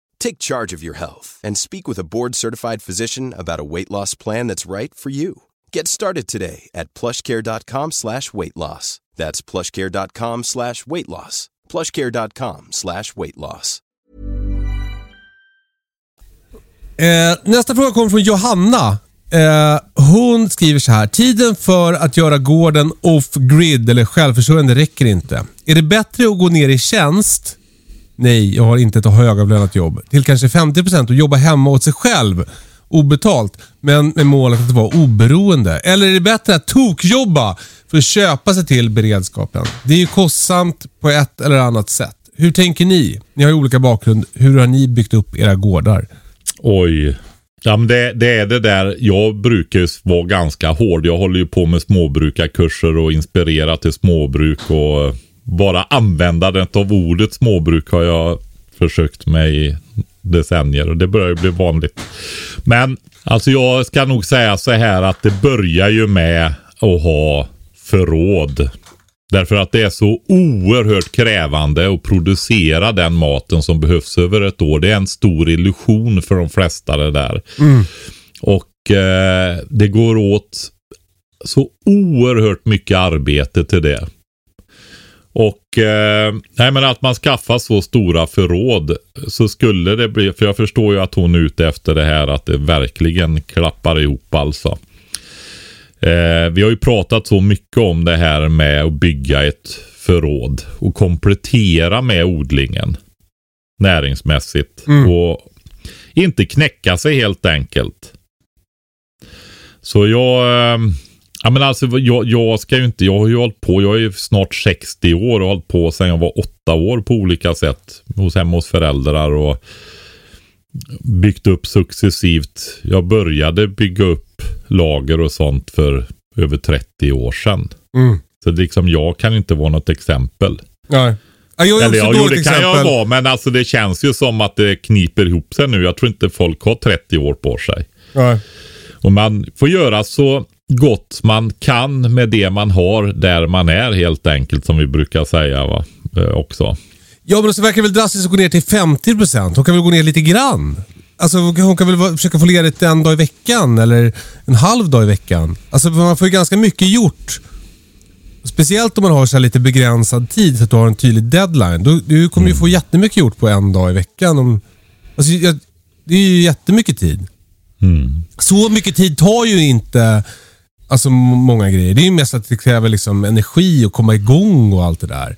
Take charge of your health and speak with a board-certified physician about a weight loss plan that's right for you. Get started today at plushcare.com slash weight loss. That's plushcare.com slash weight loss. plushcare.com slash weight loss. Eh, nästa fråga kommer från Johanna. Eh, hon skriver så här. Tiden för att göra gården off-grid eller självförsörjande räcker inte. Är det bättre att gå ner i tjänst? Nej, jag har inte ett högavlönat jobb. Till kanske 50% och jobba hemma åt sig själv. Obetalt, men med målet att vara oberoende. Eller är det bättre att tokjobba för att köpa sig till beredskapen? Det är ju kostsamt på ett eller annat sätt. Hur tänker ni? Ni har ju olika bakgrund. Hur har ni byggt upp era gårdar? Oj. Ja, men det, det är det där. Jag brukar ju vara ganska hård. Jag håller ju på med småbrukarkurser och inspirera till småbruk och bara användandet av ordet småbruk har jag försökt med i decennier och det börjar ju bli vanligt. Men alltså jag ska nog säga så här att det börjar ju med att ha förråd. Därför att det är så oerhört krävande att producera den maten som behövs över ett år. Det är en stor illusion för de flesta det där. Och eh, det går åt så oerhört mycket arbete till det. Och eh, nej men att man skaffar så stora förråd så skulle det bli, för jag förstår ju att hon är ute efter det här att det verkligen klappar ihop alltså. Eh, vi har ju pratat så mycket om det här med att bygga ett förråd och komplettera med odlingen näringsmässigt och inte knäcka sig helt enkelt. Så jag, eh, ja men alltså jag, jag ska ju inte, jag har ju hållit på, jag är ju snart 60 år och har hållit på sedan jag var åtta år på olika sätt. Hos hemma hos föräldrar och byggt upp successivt. Jag började bygga upp lager och sånt för över 30 år sedan. Mm. Så liksom, jag kan inte vara något exempel. Nej. Ja, jag är Eller också ja, jo, det kan jag exempel. vara, men alltså det känns ju som att det kniper ihop sig nu. Jag tror inte folk har 30 år på sig. Nej. Och man får göra så gott man kan med det man har där man är helt enkelt som vi brukar säga va? Eh, också. Ja, men så verkar det väl drastiskt att gå ner till 50%. Hon kan väl gå ner lite grann? Alltså hon kan väl vara- försöka få ledigt en dag i veckan eller en halv dag i veckan. Alltså man får ju ganska mycket gjort. Speciellt om man har så här lite begränsad tid så att du har en tydlig deadline. Du, du kommer ju få jättemycket gjort på en dag i veckan. Om, alltså, jag, det är ju jättemycket tid. Så mycket tid tar ju inte alltså, många grejer. Det är ju mest att det kräver liksom energi och komma igång och allt det där.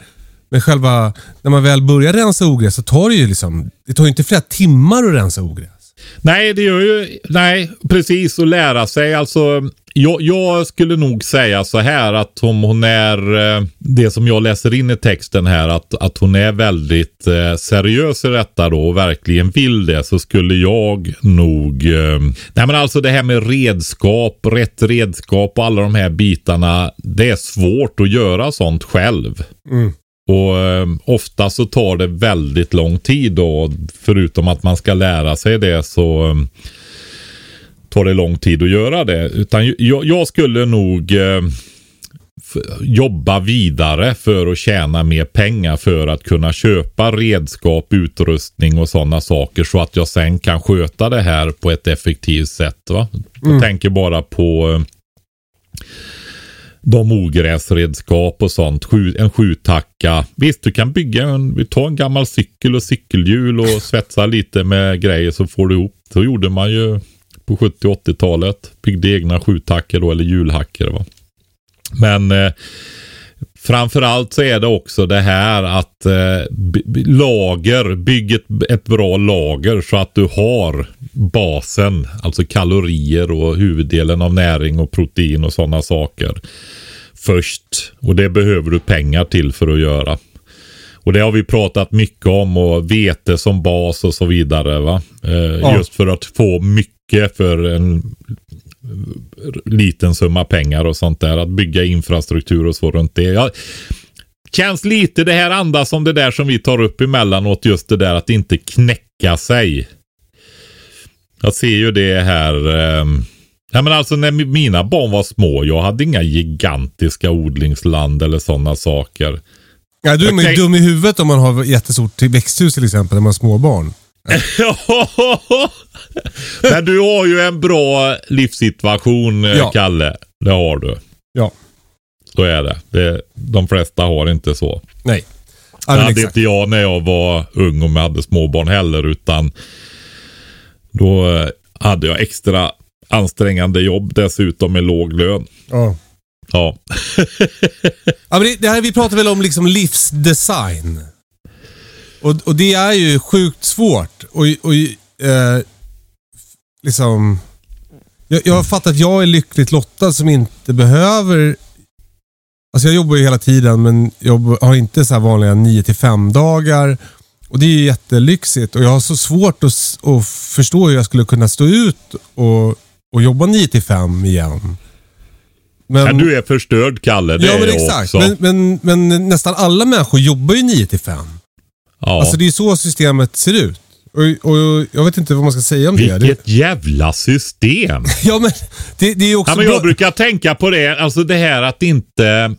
Men själva, när man väl börjar rensa ogräs så tar det ju liksom, det tar ju inte flera timmar att rensa ogräs. Nej, det gör ju, nej, precis att lära sig. Alltså, jag, jag skulle nog säga så här att om hon är, eh, det som jag läser in i texten här, att, att hon är väldigt eh, seriös i detta då och verkligen vill det så skulle jag nog, eh, nej men alltså det här med redskap, rätt redskap och alla de här bitarna, det är svårt att göra sånt själv. Mm. Och eh, ofta så tar det väldigt lång tid då. Förutom att man ska lära sig det så eh, tar det lång tid att göra det. Utan jag, jag skulle nog eh, jobba vidare för att tjäna mer pengar för att kunna köpa redskap, utrustning och sådana saker så att jag sen kan sköta det här på ett effektivt sätt. Va? Jag tänker bara på eh, de ogräsredskap och sånt. En sjutacka. Visst, du kan bygga en, vi tar en gammal cykel och cykelhjul och [LAUGHS] svetsa lite med grejer så får du ihop. Så gjorde man ju på 70 och 80-talet. Byggde egna sjutackor då, eller hjulhackor. Va? Men eh, framförallt så är det också det här att eh, lager, bygg ett, ett bra lager så att du har basen, alltså kalorier och huvuddelen av näring och protein och sådana saker först. Och det behöver du pengar till för att göra. Och det har vi pratat mycket om och vete som bas och så vidare. va. Eh, Just för att få mycket för en liten summa pengar och sånt där. Att bygga infrastruktur och så runt det. Jag, känns lite det här andas som det där som vi tar upp emellanåt. Just det där att inte knäcka sig. Jag ser ju det här. Eh, ja, men alltså när mi- mina barn var små. Jag hade inga gigantiska odlingsland eller sådana saker. Ja, du är Okej. dum i huvudet om man har jättestort växthus till exempel när man har småbarn. [LAUGHS] Men du har ju en bra livssituation, eh, Ja. Kalle. Det har du. Ja. Så är det. det. De flesta har inte så. Nej. Det hade exakt. inte jag när jag var ung och hade småbarn heller. Utan då eh, hade jag extra ansträngande jobb dessutom med låg lön. Ja. Ja. [LAUGHS] Ja, men det, det här, vi pratar väl om liksom livsdesign. Och, och det är ju sjukt svårt. Och, och eh, liksom... Jag, jag har fattat att jag är lyckligt lottad som inte behöver... Alltså jag jobbar ju hela tiden men jag har inte så vanliga 9 till 5 dagar. Och det är ju jättelyxigt och jag har så svårt att, att förstå hur jag skulle kunna stå ut och, och jobba 9 till 5 igen. Men, ja. Du är förstörd Kalle, det ja, är men jag exakt. också. Men, men, men nästan alla människor jobbar ju 9 till 5. Ja. Alltså det är så systemet ser ut. Och, och jag vet inte vad man ska säga om det. det. Vilket jävla system. [LAUGHS] Ja men det, det är också Ja, men jag brukar tänka på det, alltså det här att inte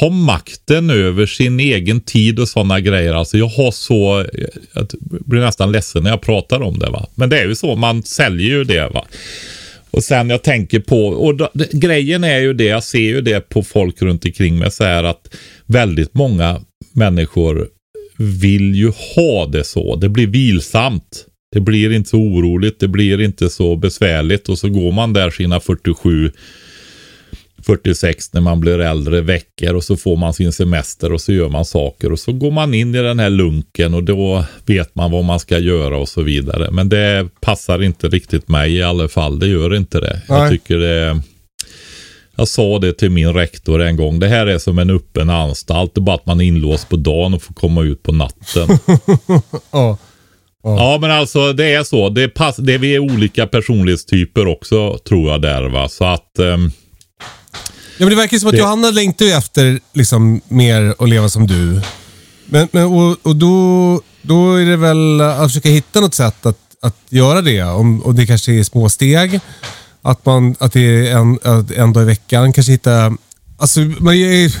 ha makten över sin egen tid och sådana grejer. Alltså jag har så, jag blir nästan ledsen när jag pratar om det. va. Men det är ju så, man säljer ju det. va. Och sen jag tänker på, och då, grejen är ju det, jag ser ju det på folk runt omkring mig så här att väldigt många människor vill ju ha det så. Det blir vilsamt. Det blir inte så oroligt, det blir inte så besvärligt och så går man där sina 47 46 när man blir äldre veckor och så får man sin semester och så gör man saker och så går man in i den här lunken och då vet man vad man ska göra och så vidare. Men det passar inte riktigt mig i alla fall. Det gör inte det. Jag Nej. tycker det jag sa det till min rektor en gång. Det här är som en öppen anstalt. Det är bara att man är inlåst på dagen och får komma ut på natten. [LAUGHS] Ja. Ja, men alltså det är så. Det, pass, det vi är olika personlighetstyper också tror jag där va. Så att ehm, Ja, men det verkar som att Det- Johanna längtar efter liksom, mer att leva som du. Men, men, och, och då, då är det väl att försöka hitta något sätt att, att göra det. Om, och det kanske är små steg. Att, man, att det är en, en dag i veckan. Kanske hitta... Alltså, man, är-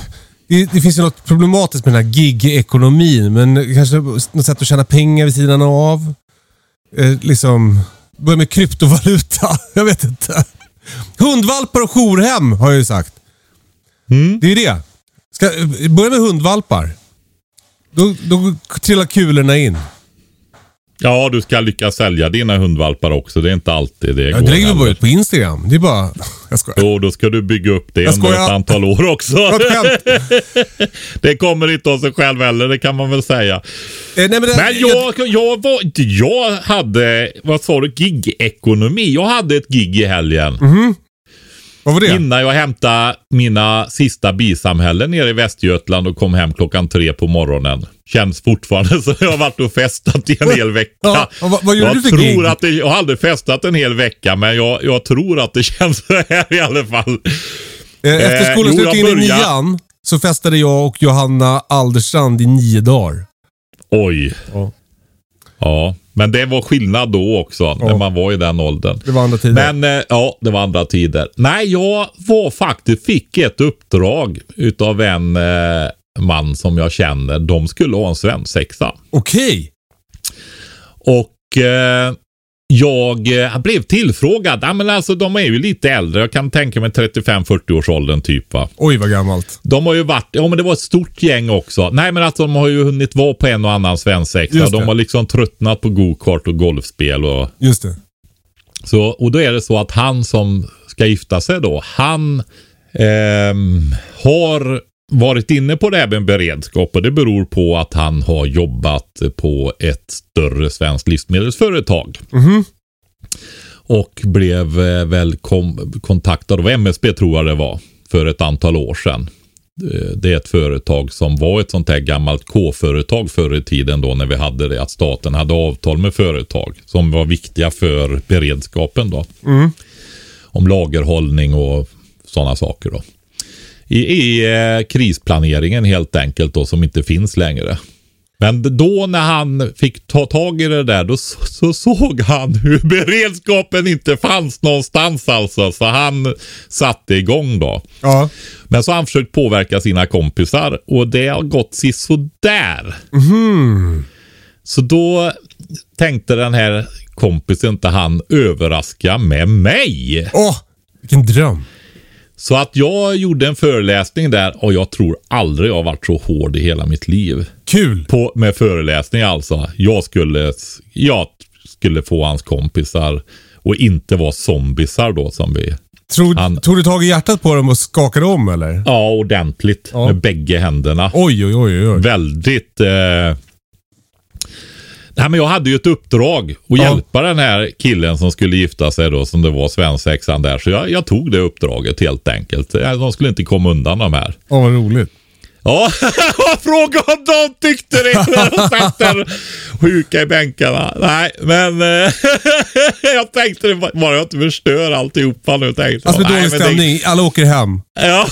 det, det finns ju något problematiskt med den här gig-ekonomin. Men kanske något sätt att tjäna pengar vid sidan av. Eh, liksom, börja med kryptovaluta. [LAUGHS] Jag vet inte. Hundvalpar och jourhem har jag ju sagt. Det är ju det. Ska, börja med hundvalpar. Då, då trillar kulorna in. Ja, du ska lyckas sälja dina hundvalpar också. Det är inte alltid det Ja, går det lägger vi bara ut på Instagram. Det är bara... [LAUGHS] Jag skojar. Jo, då ska du bygga upp det Jag under ett antal år också. [LAUGHS] Det kommer inte av sig själv heller, det kan man väl säga. Eh, nej, men det, Men jag, jag, var, inte- jag hade, vad sa du, gig-ekonomi. Jag hade ett gig i helgen. Vad var det? Innan jag hämtade mina sista bisamhällen nere i Västergötland och kom hem klockan tre på morgonen. Känns fortfarande [LAUGHS] som jag har varit och festat i en hel vecka. Ja, vad- vad jag du för tror gig? Att det, jag har aldrig festat en hel vecka, men jag, jag tror att det [LAUGHS] känns så här i alla fall. Eh, Efter eh, skolan in i nian så festade jag och Johanna Alderstrand i nio dagar. Oj. Ja. Ja, men det var skillnad då också, när man var i den åldern. Det var andra tider. Men eh, ja, det var andra tider. Nej, jag var faktiskt, fick ett uppdrag utav en eh, man som jag känner. De skulle ha en svensexa. Okej. Och eh, jag eh, blev tillfrågad. Ja, men alltså, de är ju lite äldre. Jag kan tänka mig 35-40 års åldern typ. Va? Oj, vad gammalt. De har ju varit, ja men det var ett stort gäng också. Nej men alltså de har ju hunnit vara på en och annan svensexa. De har liksom tröttnat på go-kart och golfspel och Just det. så, och då är det så att han som ska gifta sig då, han ehm, har varit inne på det här med beredskap och det beror på att han har jobbat på ett större svenskt livsmedelsföretag. Och blev eh, väl kontaktad av MSB tror jag det var för ett antal år sedan. Eh, Det är ett företag som var ett sånt här gammalt K-företag förr i tiden då när vi hade det. Att staten hade avtal med företag som var viktiga för beredskapen då. Om lagerhållning och sådana saker då. I, i eh, krisplaneringen helt enkelt då som inte finns längre. Men då när han fick ta tag i det där då så, så såg han hur [LAUGHS] beredskapen inte fanns någonstans alltså. Så han satte igång då. Ja. Men så har han försökt påverka sina kompisar och det har gått sisådär. Så då tänkte den här kompisen inte han överraska med mig. Åh, vilken dröm. Så att jag gjorde en föreläsning där och jag tror aldrig jag har varit så hård i hela mitt liv. Kul. På, med föreläsning alltså. Jag skulle, jag skulle få hans kompisar och inte vara zombisar då som vi... Tror, Han- tog du tag i hjärtat på dem och skakade om eller? Ja, ordentligt Ja. med bägge händerna. Oj, oj, oj. oj. Väldigt... Eh... Nej, men jag hade ju ett uppdrag att hjälpa den här killen som skulle gifta sig då, som det var svensexan där. Så jag, jag tog det uppdraget helt enkelt. De skulle inte komma undan de här. Åh, vad roligt. Ja, [LAUGHS] fråga om de tyckte det när de satt där sjuka i bänkarna. Nej, men eh, [LAUGHS] jag tänkte det bara jag inte förstör alltihopa nu. Tänkte Alltså med dålig men det- stämning. Alla åker hem. Ja.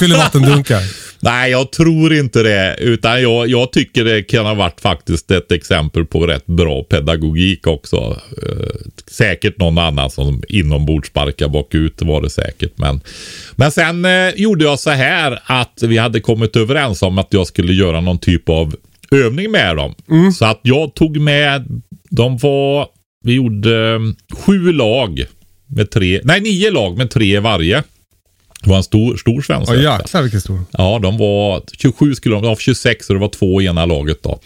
Fyller vattendunkar. Nej, jag tror inte det. Utan jag, jag tycker det kan ha varit faktiskt ett exempel på rätt bra pedagogik också. Eh, säkert någon annan som inombords sparkar bakut var det säkert. Men, men sen eh, gjorde jag så här att vi hade kommit överens om att jag skulle göra någon typ av övning med dem. Så att jag tog med, de var, vi gjorde eh, sju lag med tre, nej nio lag med tre varje. Det var en stor, stor svensk. Ja, jäklar vilken stor. Ja, de var 27 skulle de, de var 26 och det var två i ena laget då.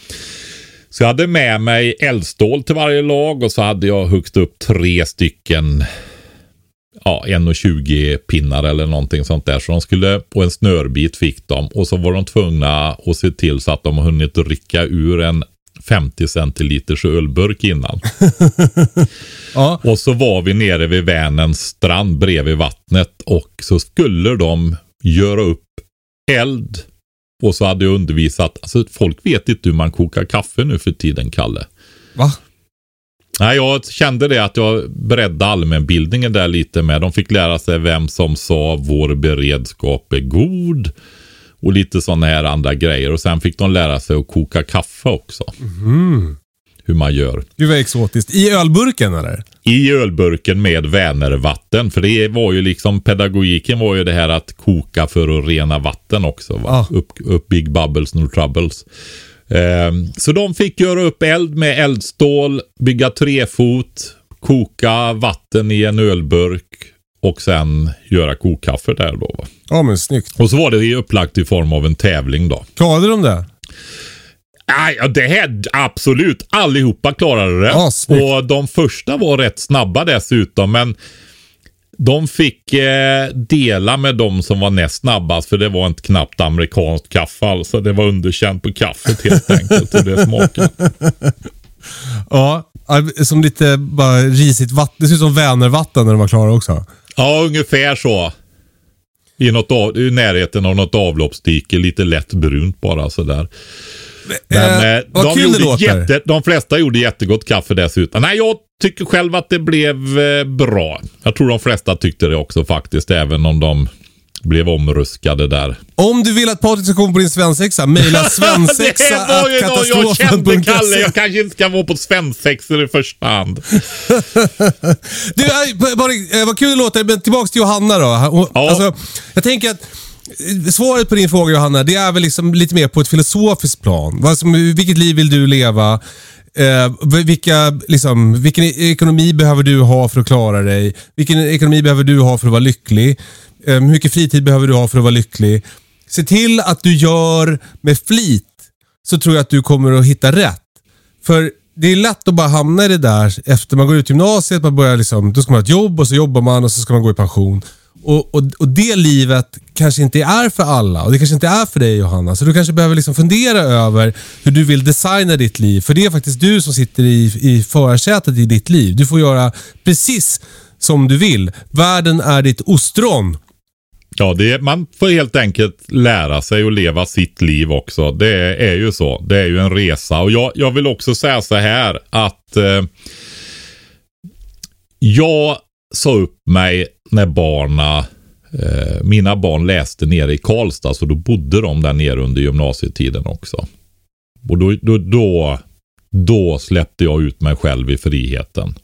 Så jag hade med mig eldstål till varje lag och så hade jag högst upp tre stycken ja, 1,20 pinnar eller någonting sånt där. Så de skulle, och en snörbit fick de. Och så var de tvungna att se till så att de hunnit rycka ur en 50 centiliters ölburk innan. [LAUGHS] Ja. Och så var vi nere vid Vänerns strand bredvid vattnet och så skulle de göra upp eld. Och så hade jag undervisat, alltså folk vet inte hur man kokar kaffe nu för tiden, Kalle. Va? Nej, jag kände det att jag beredde allmänbildningen där lite med. De fick lära sig vem som sa vår beredskap är god. Och lite sådana här andra grejer. Och sen fick de lära sig att koka kaffe också. Hur man gör. Gud vad exotiskt. I ölburken eller? i ölburken med Vänervatten. För det var ju liksom pedagogiken var ju det här att koka för att rena vatten också. Va? Ah. Upp, upp big bubbles, no troubles. Ehm, så de fick göra upp eld med eldstål, bygga trefot, koka vatten i en ölburk och sen göra kokkaffe där då. Va? Ja men snyggt. Och så var det upplagt i form av en tävling då. Klarade de det? Nej, ja, det här absolut. Allihopa klarade det. Snyggt. och de första var rätt snabba dessutom. Men de fick eh, dela med de som var näst snabbast. För det var ett knappt amerikanskt kaffe. Alltså det var underkänt på kaffet helt enkelt. Hur det smakade. [LAUGHS] Ja, Som lite bara risigt vatten. Det ser ut som Vänervatten när de var klara också. Ja, ungefär så. I, något av, I närheten av något avloppsdike. Lite lätt brunt bara sådär. Men Eh, eh, vad de, kul det låter. jätte, de flesta gjorde jättegott kaffe dessutom. Nej, jag tycker själv att det blev eh, bra. Jag tror de flesta tyckte det också faktiskt, även om de blev omruskade där. Om du vill att Patrik ska komma på din svensexa, mejla [LAUGHS] svensexa det var ju någon jag kände, Kalle. Jag kanske inte ska vara på svensexor i första hand. [LAUGHS] Du, Patrik, eh, vad kul det låter, men tillbaks till Johanna då. Ja. alltså, jag tänker att eh, svaret på din fråga Johanna, det är väl liksom lite mer på ett filosofiskt plan. Som, vilket liv vill du leva? Eh, vilka, liksom, vilken e- ekonomi behöver du ha för att klara dig? Vilken ekonomi behöver du ha för att vara lycklig? Eh, hur mycket fritid behöver du ha för att vara lycklig? Se till att du gör med flit så tror jag att du kommer att hitta rätt. För det är lätt att bara hamna i det där efter man går ut gymnasiet, man börjar liksom, då ska man ha ett jobb och så jobbar man och så ska man gå i pension. Och, och, och det livet kanske inte är för alla och det kanske inte är för dig Johanna. Så du kanske behöver liksom fundera över hur du vill designa ditt liv. För det är faktiskt du som sitter i, i förarsätet i ditt liv. Du får göra precis som du vill. Världen är ditt ostron. Ja, det är, man får helt enkelt lära sig att leva sitt liv också. Det är, är ju så. Det är ju en resa. Och jag, jag vill också säga så här att eh, jag sa upp mig när barna, eh, mina barn läste nere i Karlstad. Så då bodde de där nere under gymnasietiden också. Och då, då, då, då släppte jag ut mig själv i friheten.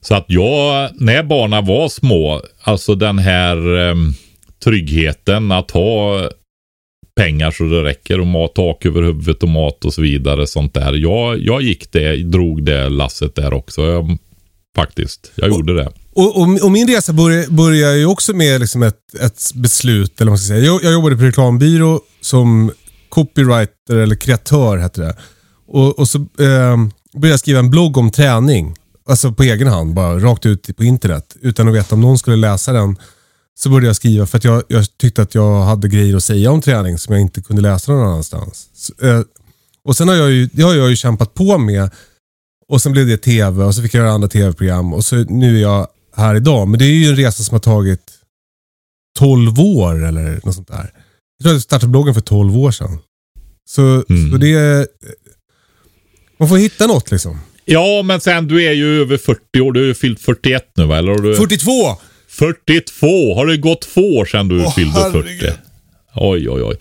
Så att jag, när barnen var små, alltså den här eh, tryggheten att ha pengar så det räcker och mat, tak över huvudet och mat och så vidare. Sånt där. Jag, jag gick det, drog det lasset där också. Jag, faktiskt, jag gjorde det. Och, och, och min resa börjar, ju också med liksom ett, ett beslut, eller vad man ska säga. Jag, jag jobbade på reklambyrå som copywriter, eller kreatör hette det. Och, och så eh, började jag skriva en blogg om träning. alltså på egen hand, bara rakt ut på internet. Utan att veta om någon skulle läsa den. Så började jag skriva för att jag, jag tyckte att jag hade grejer att säga om träning som jag inte kunde läsa någon annanstans. Så, eh, och sen har jag, ju, det har jag ju kämpat på med. Och sen blev det tv och så fick jag göra andra tv-program och så nu är jag här idag. Men det är ju en resa som har tagit 12 år eller något sånt där. Jag tror att jag startade bloggen för 12 år sedan. Så, Mm. så det är... Man får hitta något liksom. Ja, men sen du är ju över 40 år. Du har ju fyllt 41 nu va? Eller du... 42! 42! Har det gått två år sedan du Åh, fyllde 40? herregud. Oj, oj, oj.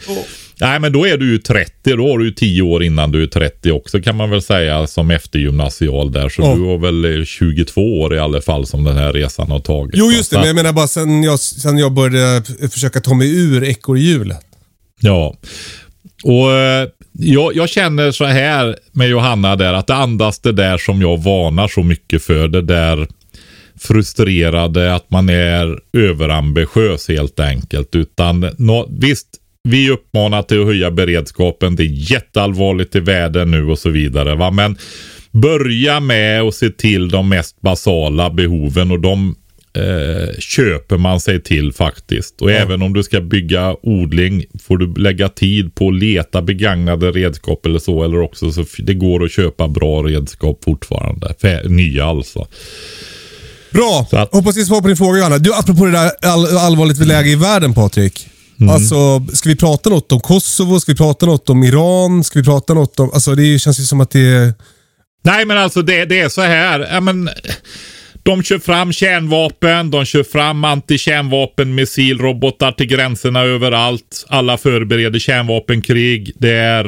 Nej, men då är du ju 30. Då har du ju 10 år innan du är 30 också kan man väl säga som eftergymnasial där. Så Ja. du har väl eh, 22 år i alla fall som den här resan har tagit. Jo just det, men jag menar bara sen jag, sen jag började f- försöka ta mig ur ekorrhjulet. Ja. Och eh, jag, jag känner så här med Johanna där att det andas det där som jag varnar så mycket för. Det där frustrerade att man är överambitiös helt enkelt. Utan nå, visst, vi uppmanar till att höja beredskapen. Det är jätteallvarligt i världen nu och så vidare. Va? Men börja med att se till de mest basala behoven och de eh, köper man sig till faktiskt. Och även om du ska bygga odling får du lägga tid på att leta begagnade redskap eller så. Eller också så det går att köpa bra redskap fortfarande. Nya alltså. Bra! Att- Hoppas det svar på din fråga Johanna. Du, apropå det där all, allvarligt läge i världen Patrik. Mm. Alltså, ska vi prata något om Kosovo? Ska vi prata något om Iran? Ska vi prata något om... Alltså det känns ju som att det är... Nej men alltså det, det är så här. Ja, men, de kör fram kärnvapen, de kör fram antikärnvapen, missilrobotar till gränserna överallt. Alla förbereder kärnvapenkrig. Det är...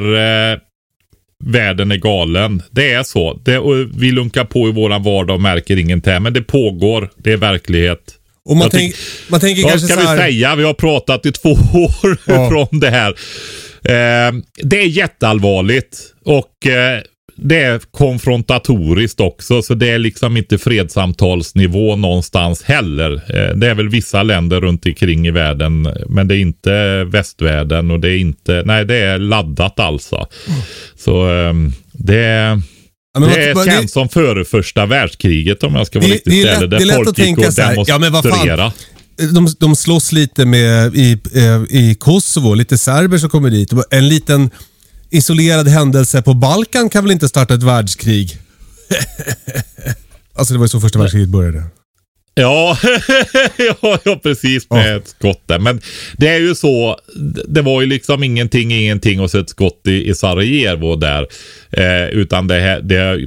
Eh, världen är galen. Det är så. Det, vi lunkar på i våran vardag och märker ingenting. Men det pågår. Det är verklighet. Och man, tänk, man tänker Vad kanske ska så vi här... säga? Vi har pratat i två [LAUGHS] år Ja. från det här. Eh, det är jätteallvarligt och eh, det är konfrontatoriskt också. Så det är liksom inte fredssamtalsnivå någonstans heller. Eh, det är väl vissa länder runt omkring i världen. Men det är inte västvärlden och det är inte, nej det är laddat alltså. Så eh, det Ja, men det vad- känns det- som före första världskriget om jag ska vara Det- riktigt det är lätt- ärlig. det är Där lätt att gick tänka och så här, ja, men vad fan, demonstrera. de, de slåss lite med i, eh, i Kosovo, lite serber som kommer dit. En liten isolerad händelse på Balkan kan väl inte starta ett världskrig? [LAUGHS] alltså det var ju så första världskriget började. [LAUGHS] Ja, ja, precis med Ja. ett skott där. Men det är ju så. Det var ju liksom ingenting, ingenting och så ett skott i, i Sarajevo där. Eh, utan det, här, det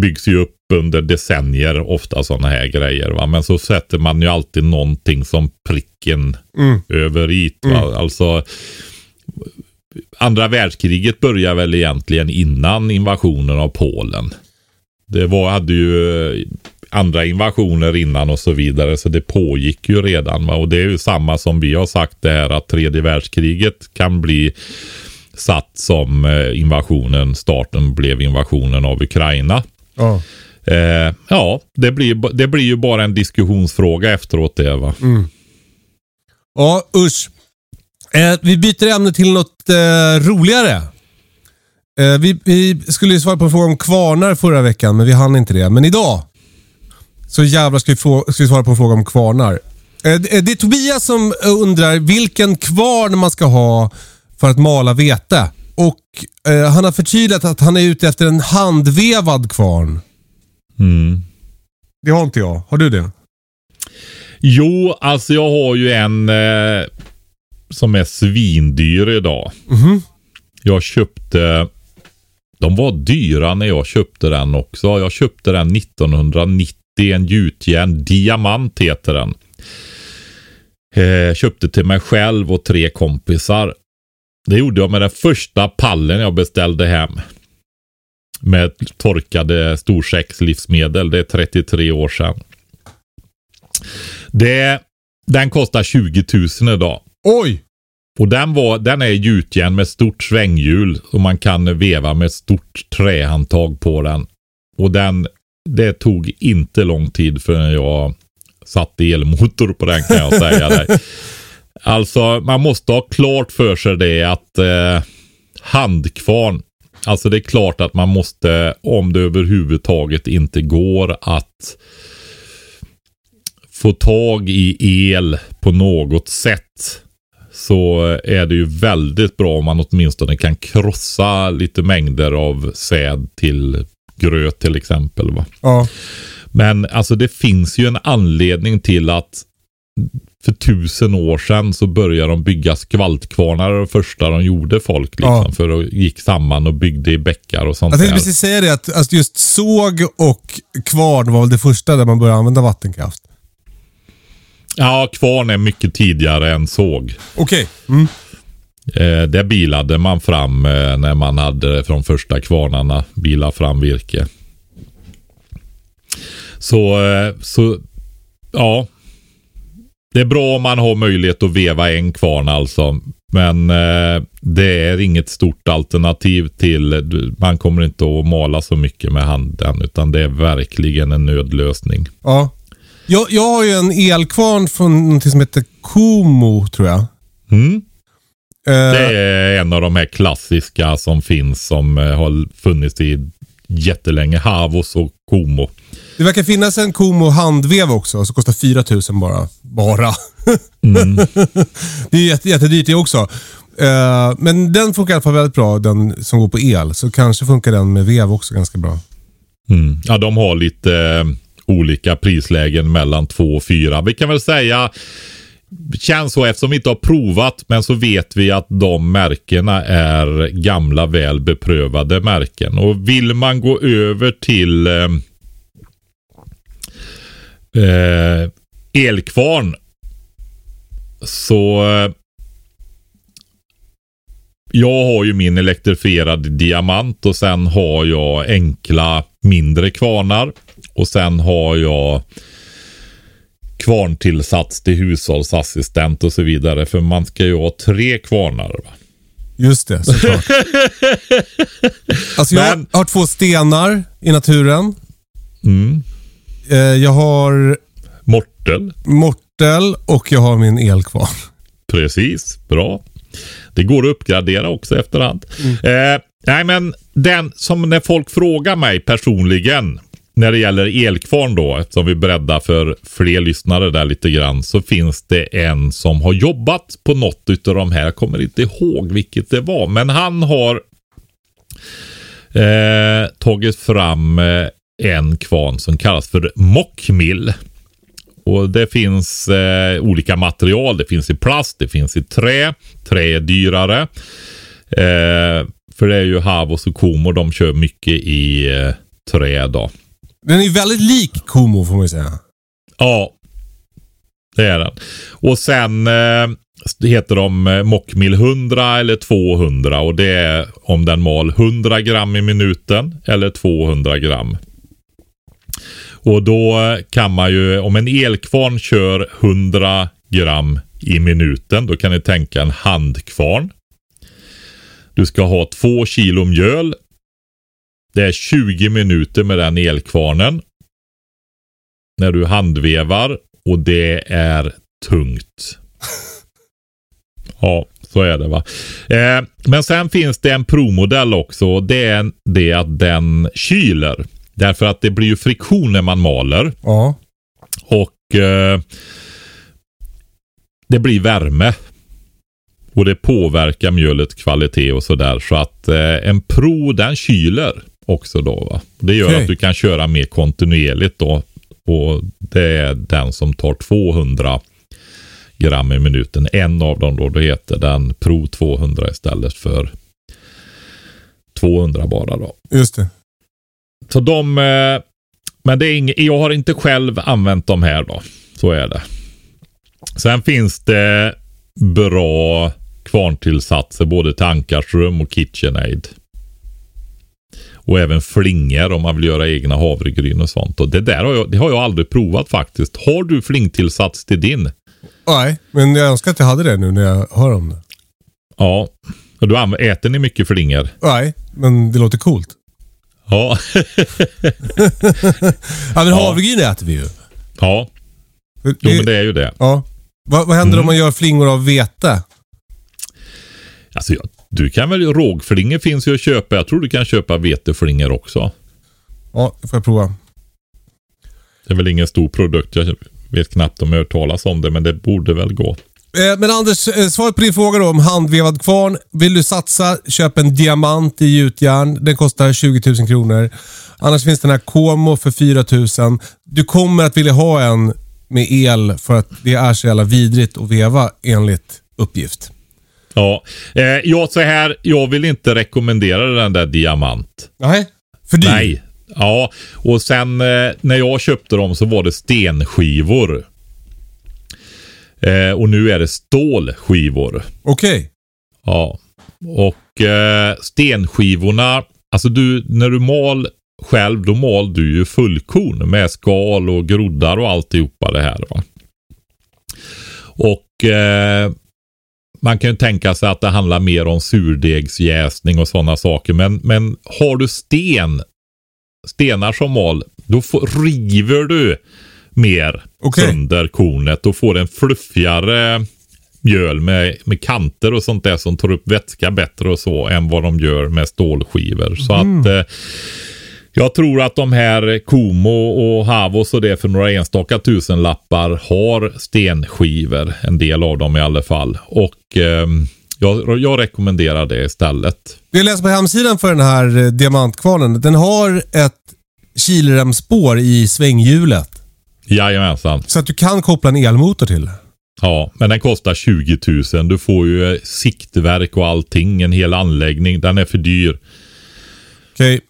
byggs ju upp under decennier ofta sådana här grejer. Va? Men så sätter man ju alltid någonting som pricken Mm. över i. Va? Alltså andra världskriget börjar väl egentligen innan invasionen av Polen. Det var, hade ju andra invasioner innan och så vidare. Så det pågick ju redan. Va? Och det är ju samma som vi har sagt det här att tredje världskriget kan bli satt som eh, invasionen, starten blev invasionen av Ukraina. Ja. Eh, ja, det blir, det blir ju bara en diskussionsfråga efteråt det va. Ja, usch. Eh, vi byter ämne till något eh, roligare. Eh, vi, vi skulle ju svara på en fråga om kvarnar förra veckan, men vi hann inte det. Men idag så jävlar ska vi, få, ska vi svara på en fråga om kvarnar. Eh, det, det är Tobias som undrar vilken kvarn man ska ha för att mala vete. Och eh, Han har förtydligat att han är ute efter en handvevad kvarn. Mm. Det har inte jag. Har du det? Jo, alltså jag har ju en eh, som är svindyr idag. Mhm. Jag köpte, de var dyra när jag köpte den också. Jag köpte den 1990, en gjutjärn diamant heter den. Eh, köpte till mig själv och tre kompisar. Det gjorde jag med den första pallen jag beställde hem. Med torkade storsäckslivsmedel. Det är 33 år sedan. Det, den kostar 20 000 idag. Oj! Och den, var, den är gjutjärn med stort svänghjul och man kan veva med stort trähandtag på den. Och den, det tog inte lång tid förrän jag satte elmotor på den kan jag säga dig. [LAUGHS] Alltså man måste ha klart för sig det att eh, handkvarn Alltså det är klart att man måste, om det överhuvudtaget inte går att få tag i el på något sätt så är det ju väldigt bra om man åtminstone kan krossa lite mängder av säd till gröt till exempel. Va? Ja. Men alltså det finns ju en anledning till att för tusen år sedan så började de bygga skvaltkvarnar och första de gjorde folk liksom. Ja. För att gick samman och byggde i bäckar och sånt Jag tänkte där. precis säga det, att alltså just såg och kvarn var väl det första där man började använda vattenkraft. Ja, kvarn är mycket tidigare än såg. Okej. Mm. Eh, det bilade man fram eh, när man hade från första kvarnarna bila fram virke. Så, eh, så ja. Det är bra om man har möjlighet att veva en kvarn alltså. Men eh, det är inget stort alternativ till, man kommer inte att mala så mycket med handen utan det är verkligen en nödlösning. Ja. Jag, jag har ju en elkvarn från något som heter Kumo, tror jag. Mm. Eh, Det är en av de här klassiska som finns som eh, har funnits i jättelänge. Havos och Komo. Det verkar finnas en Kumo handvev också, som kostar 4000 bara. Bara. Mm. [LAUGHS] det är jätte, jättedyrt det också. Eh, men den funkar i alla fall väldigt bra, den som går på el. Så kanske funkar den med vev också ganska bra. Mm. Ja, de har lite olika prislägen mellan 2 och 4. Vi kan väl säga Känns så eftersom vi inte har provat men så vet vi att de märkena är gamla väl beprövade märken. Och vill man gå över till eh, eh, elkvarn så eh, jag har ju min elektrifierade diamant och sen har jag enkla mindre kvarnar. Och sen har jag kvarntillsats till hushållsassistent och så vidare. För man ska ju ha tre kvarnar. Va? Just det, såklart. [LAUGHS] alltså jag Men- har två stenar i naturen. Mm. Eh, jag har Mortel. mortel och jag har min elkvarn. Precis, bra. Det går att uppgradera också efterhand. Eh, nej men den som när folk frågar mig personligen när det gäller elkvarn då, eftersom vi breddar för fler lyssnare där lite grann, så finns det en som har jobbat på något av de här. Jag kommer inte ihåg vilket det var, men han har eh, tagit fram eh, en kvarn som kallas för mockmill. Och det finns eh, olika material. Det finns i plast, det finns i trä. Trä är dyrare. Eh, för det är ju Havos och Komo, de kör mycket i eh, trä då. Den är väldigt lik Kumo får man ju säga. Ja, det är den. Och sen eh, heter de eh, Mockmill 100 eller 200 och det är om den mal 100 gram i minuten eller 200 gram. Och då eh, kan man ju, om en elkvarn kör 100 gram i minuten, då kan ni tänka en handkvarn. Du ska ha två kilo mjöl. Det är 20 minuter med den elkvarnen när du handvevar och det är tungt. Ja, så är det va. Eh, men sen finns det en provmodell också och det är det att den kyler. Därför att det blir ju friktion när man maler Ja. och eh, det blir värme. Och det påverkar mjölets kvalitet och sådär. Så att eh, en pro den kyler också då. Va? Det gör Okej. att du kan köra mer kontinuerligt då. Och det är den som tar 200 gram i minuten. En av dem då, då heter den Pro 200 istället för 200 bara då. Just det. Så de, eh, men det är ing, jag har inte själv använt de här då. Så är det. Sen finns det bra kvarntillsatser både till Ankarsrum och KitchenAid. Och även flingor om man vill göra egna havregryn och sånt. Och det där har jag, det har jag aldrig provat faktiskt. Har du flingtillsats till din? Nej, men jag önskar att jag hade det nu när jag hör om det. Ja. Och du äter ni mycket flingor? Nej, men det låter coolt. Ja. [LAUGHS] Ja, men havregryn äter vi ju. ja. Jo men det är ju det. Ja. Vad, vad händer om man gör flingor av vete? Alltså jag Du kan väl, rågflingor finns ju att köpa. Jag tror du kan köpa veteflingor också. Ja, det får jag prova. Det är väl ingen stor produkt. Jag vet knappt om jag hört talas om det, men det borde väl gå. Eh, Men Anders, eh, svaret på din fråga då om handvevad kvarn. Vill du satsa, köp en diamant i gjutjärn. Den kostar 20 000 kronor. Annars finns den här Como för 4 000. Du kommer att vilja ha en med el för att det är så jävla vidrigt att veva enligt uppgift. Ja, eh, jag så här. Jag vill inte rekommendera den där diamant. Nej. För dyr? Nej. Ja, och sen eh, när jag köpte dem så var det stenskivor. Eh, och nu är det stålskivor. Okej. Ja. Och eh, stenskivorna, alltså du, när du mal själv, då mal du ju fullkorn med skal och groddar och alltihopa det här. Va? Och eh, man kan ju tänka sig att det handlar mer om surdegsjäsning och sådana saker. Men, men har du sten, stenar som mal, då får, river du mer Okej. sönder kornet och får en fluffigare mjöl med, med kanter och sånt där som tar upp vätska bättre och så än vad de gör med stålskivor. Så att eh, jag tror att de här Como och Havos och det för några enstaka tusenlappar har stenskivor. En del av dem i alla fall. Och ehm, jag, jag rekommenderar det istället. Vi läser på hemsidan för den här eh, diamantkvarnen. Den har ett kilremsspår i svänghjulet. Jajamensan. Så att du kan koppla en elmotor till. Ja, men den kostar 20 000. Du får ju eh, siktverk och allting. En hel anläggning. Den är för dyr. Okej.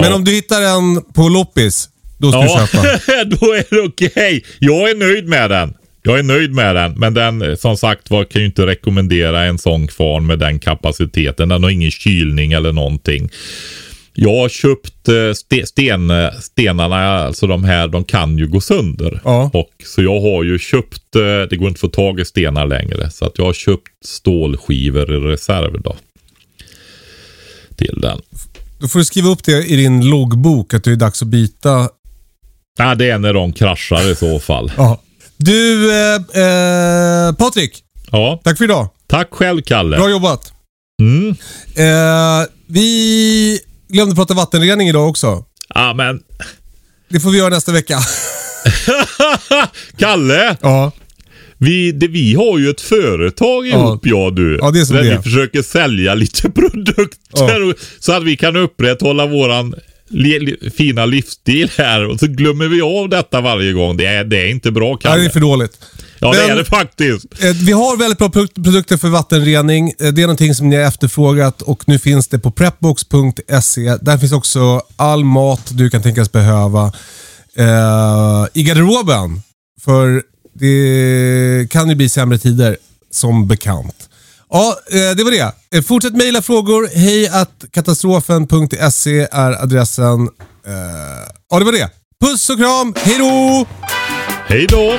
Men Ja. om du hittar en på loppis, då ska Ja, du köpa. [LAUGHS] då är det okej. Jag är nöjd med den. Jag är nöjd med den. Men den, eh, som sagt var, kan ju inte rekommendera en sån kvarn med den kapaciteten. Den har ingen kylning eller någonting. Jag har köpt eh, ste, sten, stenarna, alltså de här, de kan ju gå sönder. Ja. Och, så jag har ju köpt, eh, det går inte att få tag i stenar längre. Så att jag har köpt stålskivor i reserv då. Till den. Då får du skriva upp det i din loggbok att det är dags att byta. Ja, det är när de kraschar i så fall. Ja. Du, eh, eh, Patrik. Ja, Tack för idag. tack själv Kalle. Bra jobbat. Mm. Eh, vi glömde prata vattenrening idag också. Ja, men Det får vi göra nästa vecka. [LAUGHS] Kalle, ja. Vi, det, vi har ju ett företag ihop jag och du. Ja, det är som där det vi försöker sälja lite [LAUGHS] produkter så att vi kan upprätthålla våran li, li, fina livsstil här. Och så glömmer vi av detta varje gång. Det är, det är inte bra ja, Kalle. det är för dåligt. ja, det Men- är det faktiskt. Eh, Vi har väldigt bra produk- produkter för vattenrening. Eh, Det är någonting som ni har efterfrågat och nu finns det på prepbox.se. Där finns också all mat du kan tänkas behöva eh, i garderoben. För det kan ju bli sämre tider, som bekant. Ja, eh, det var det. Eh, fortsätt mejla frågor. Hej att katastrofen.se är adressen. Eh, ja, det var det. Puss och kram. Hej då! Hej då!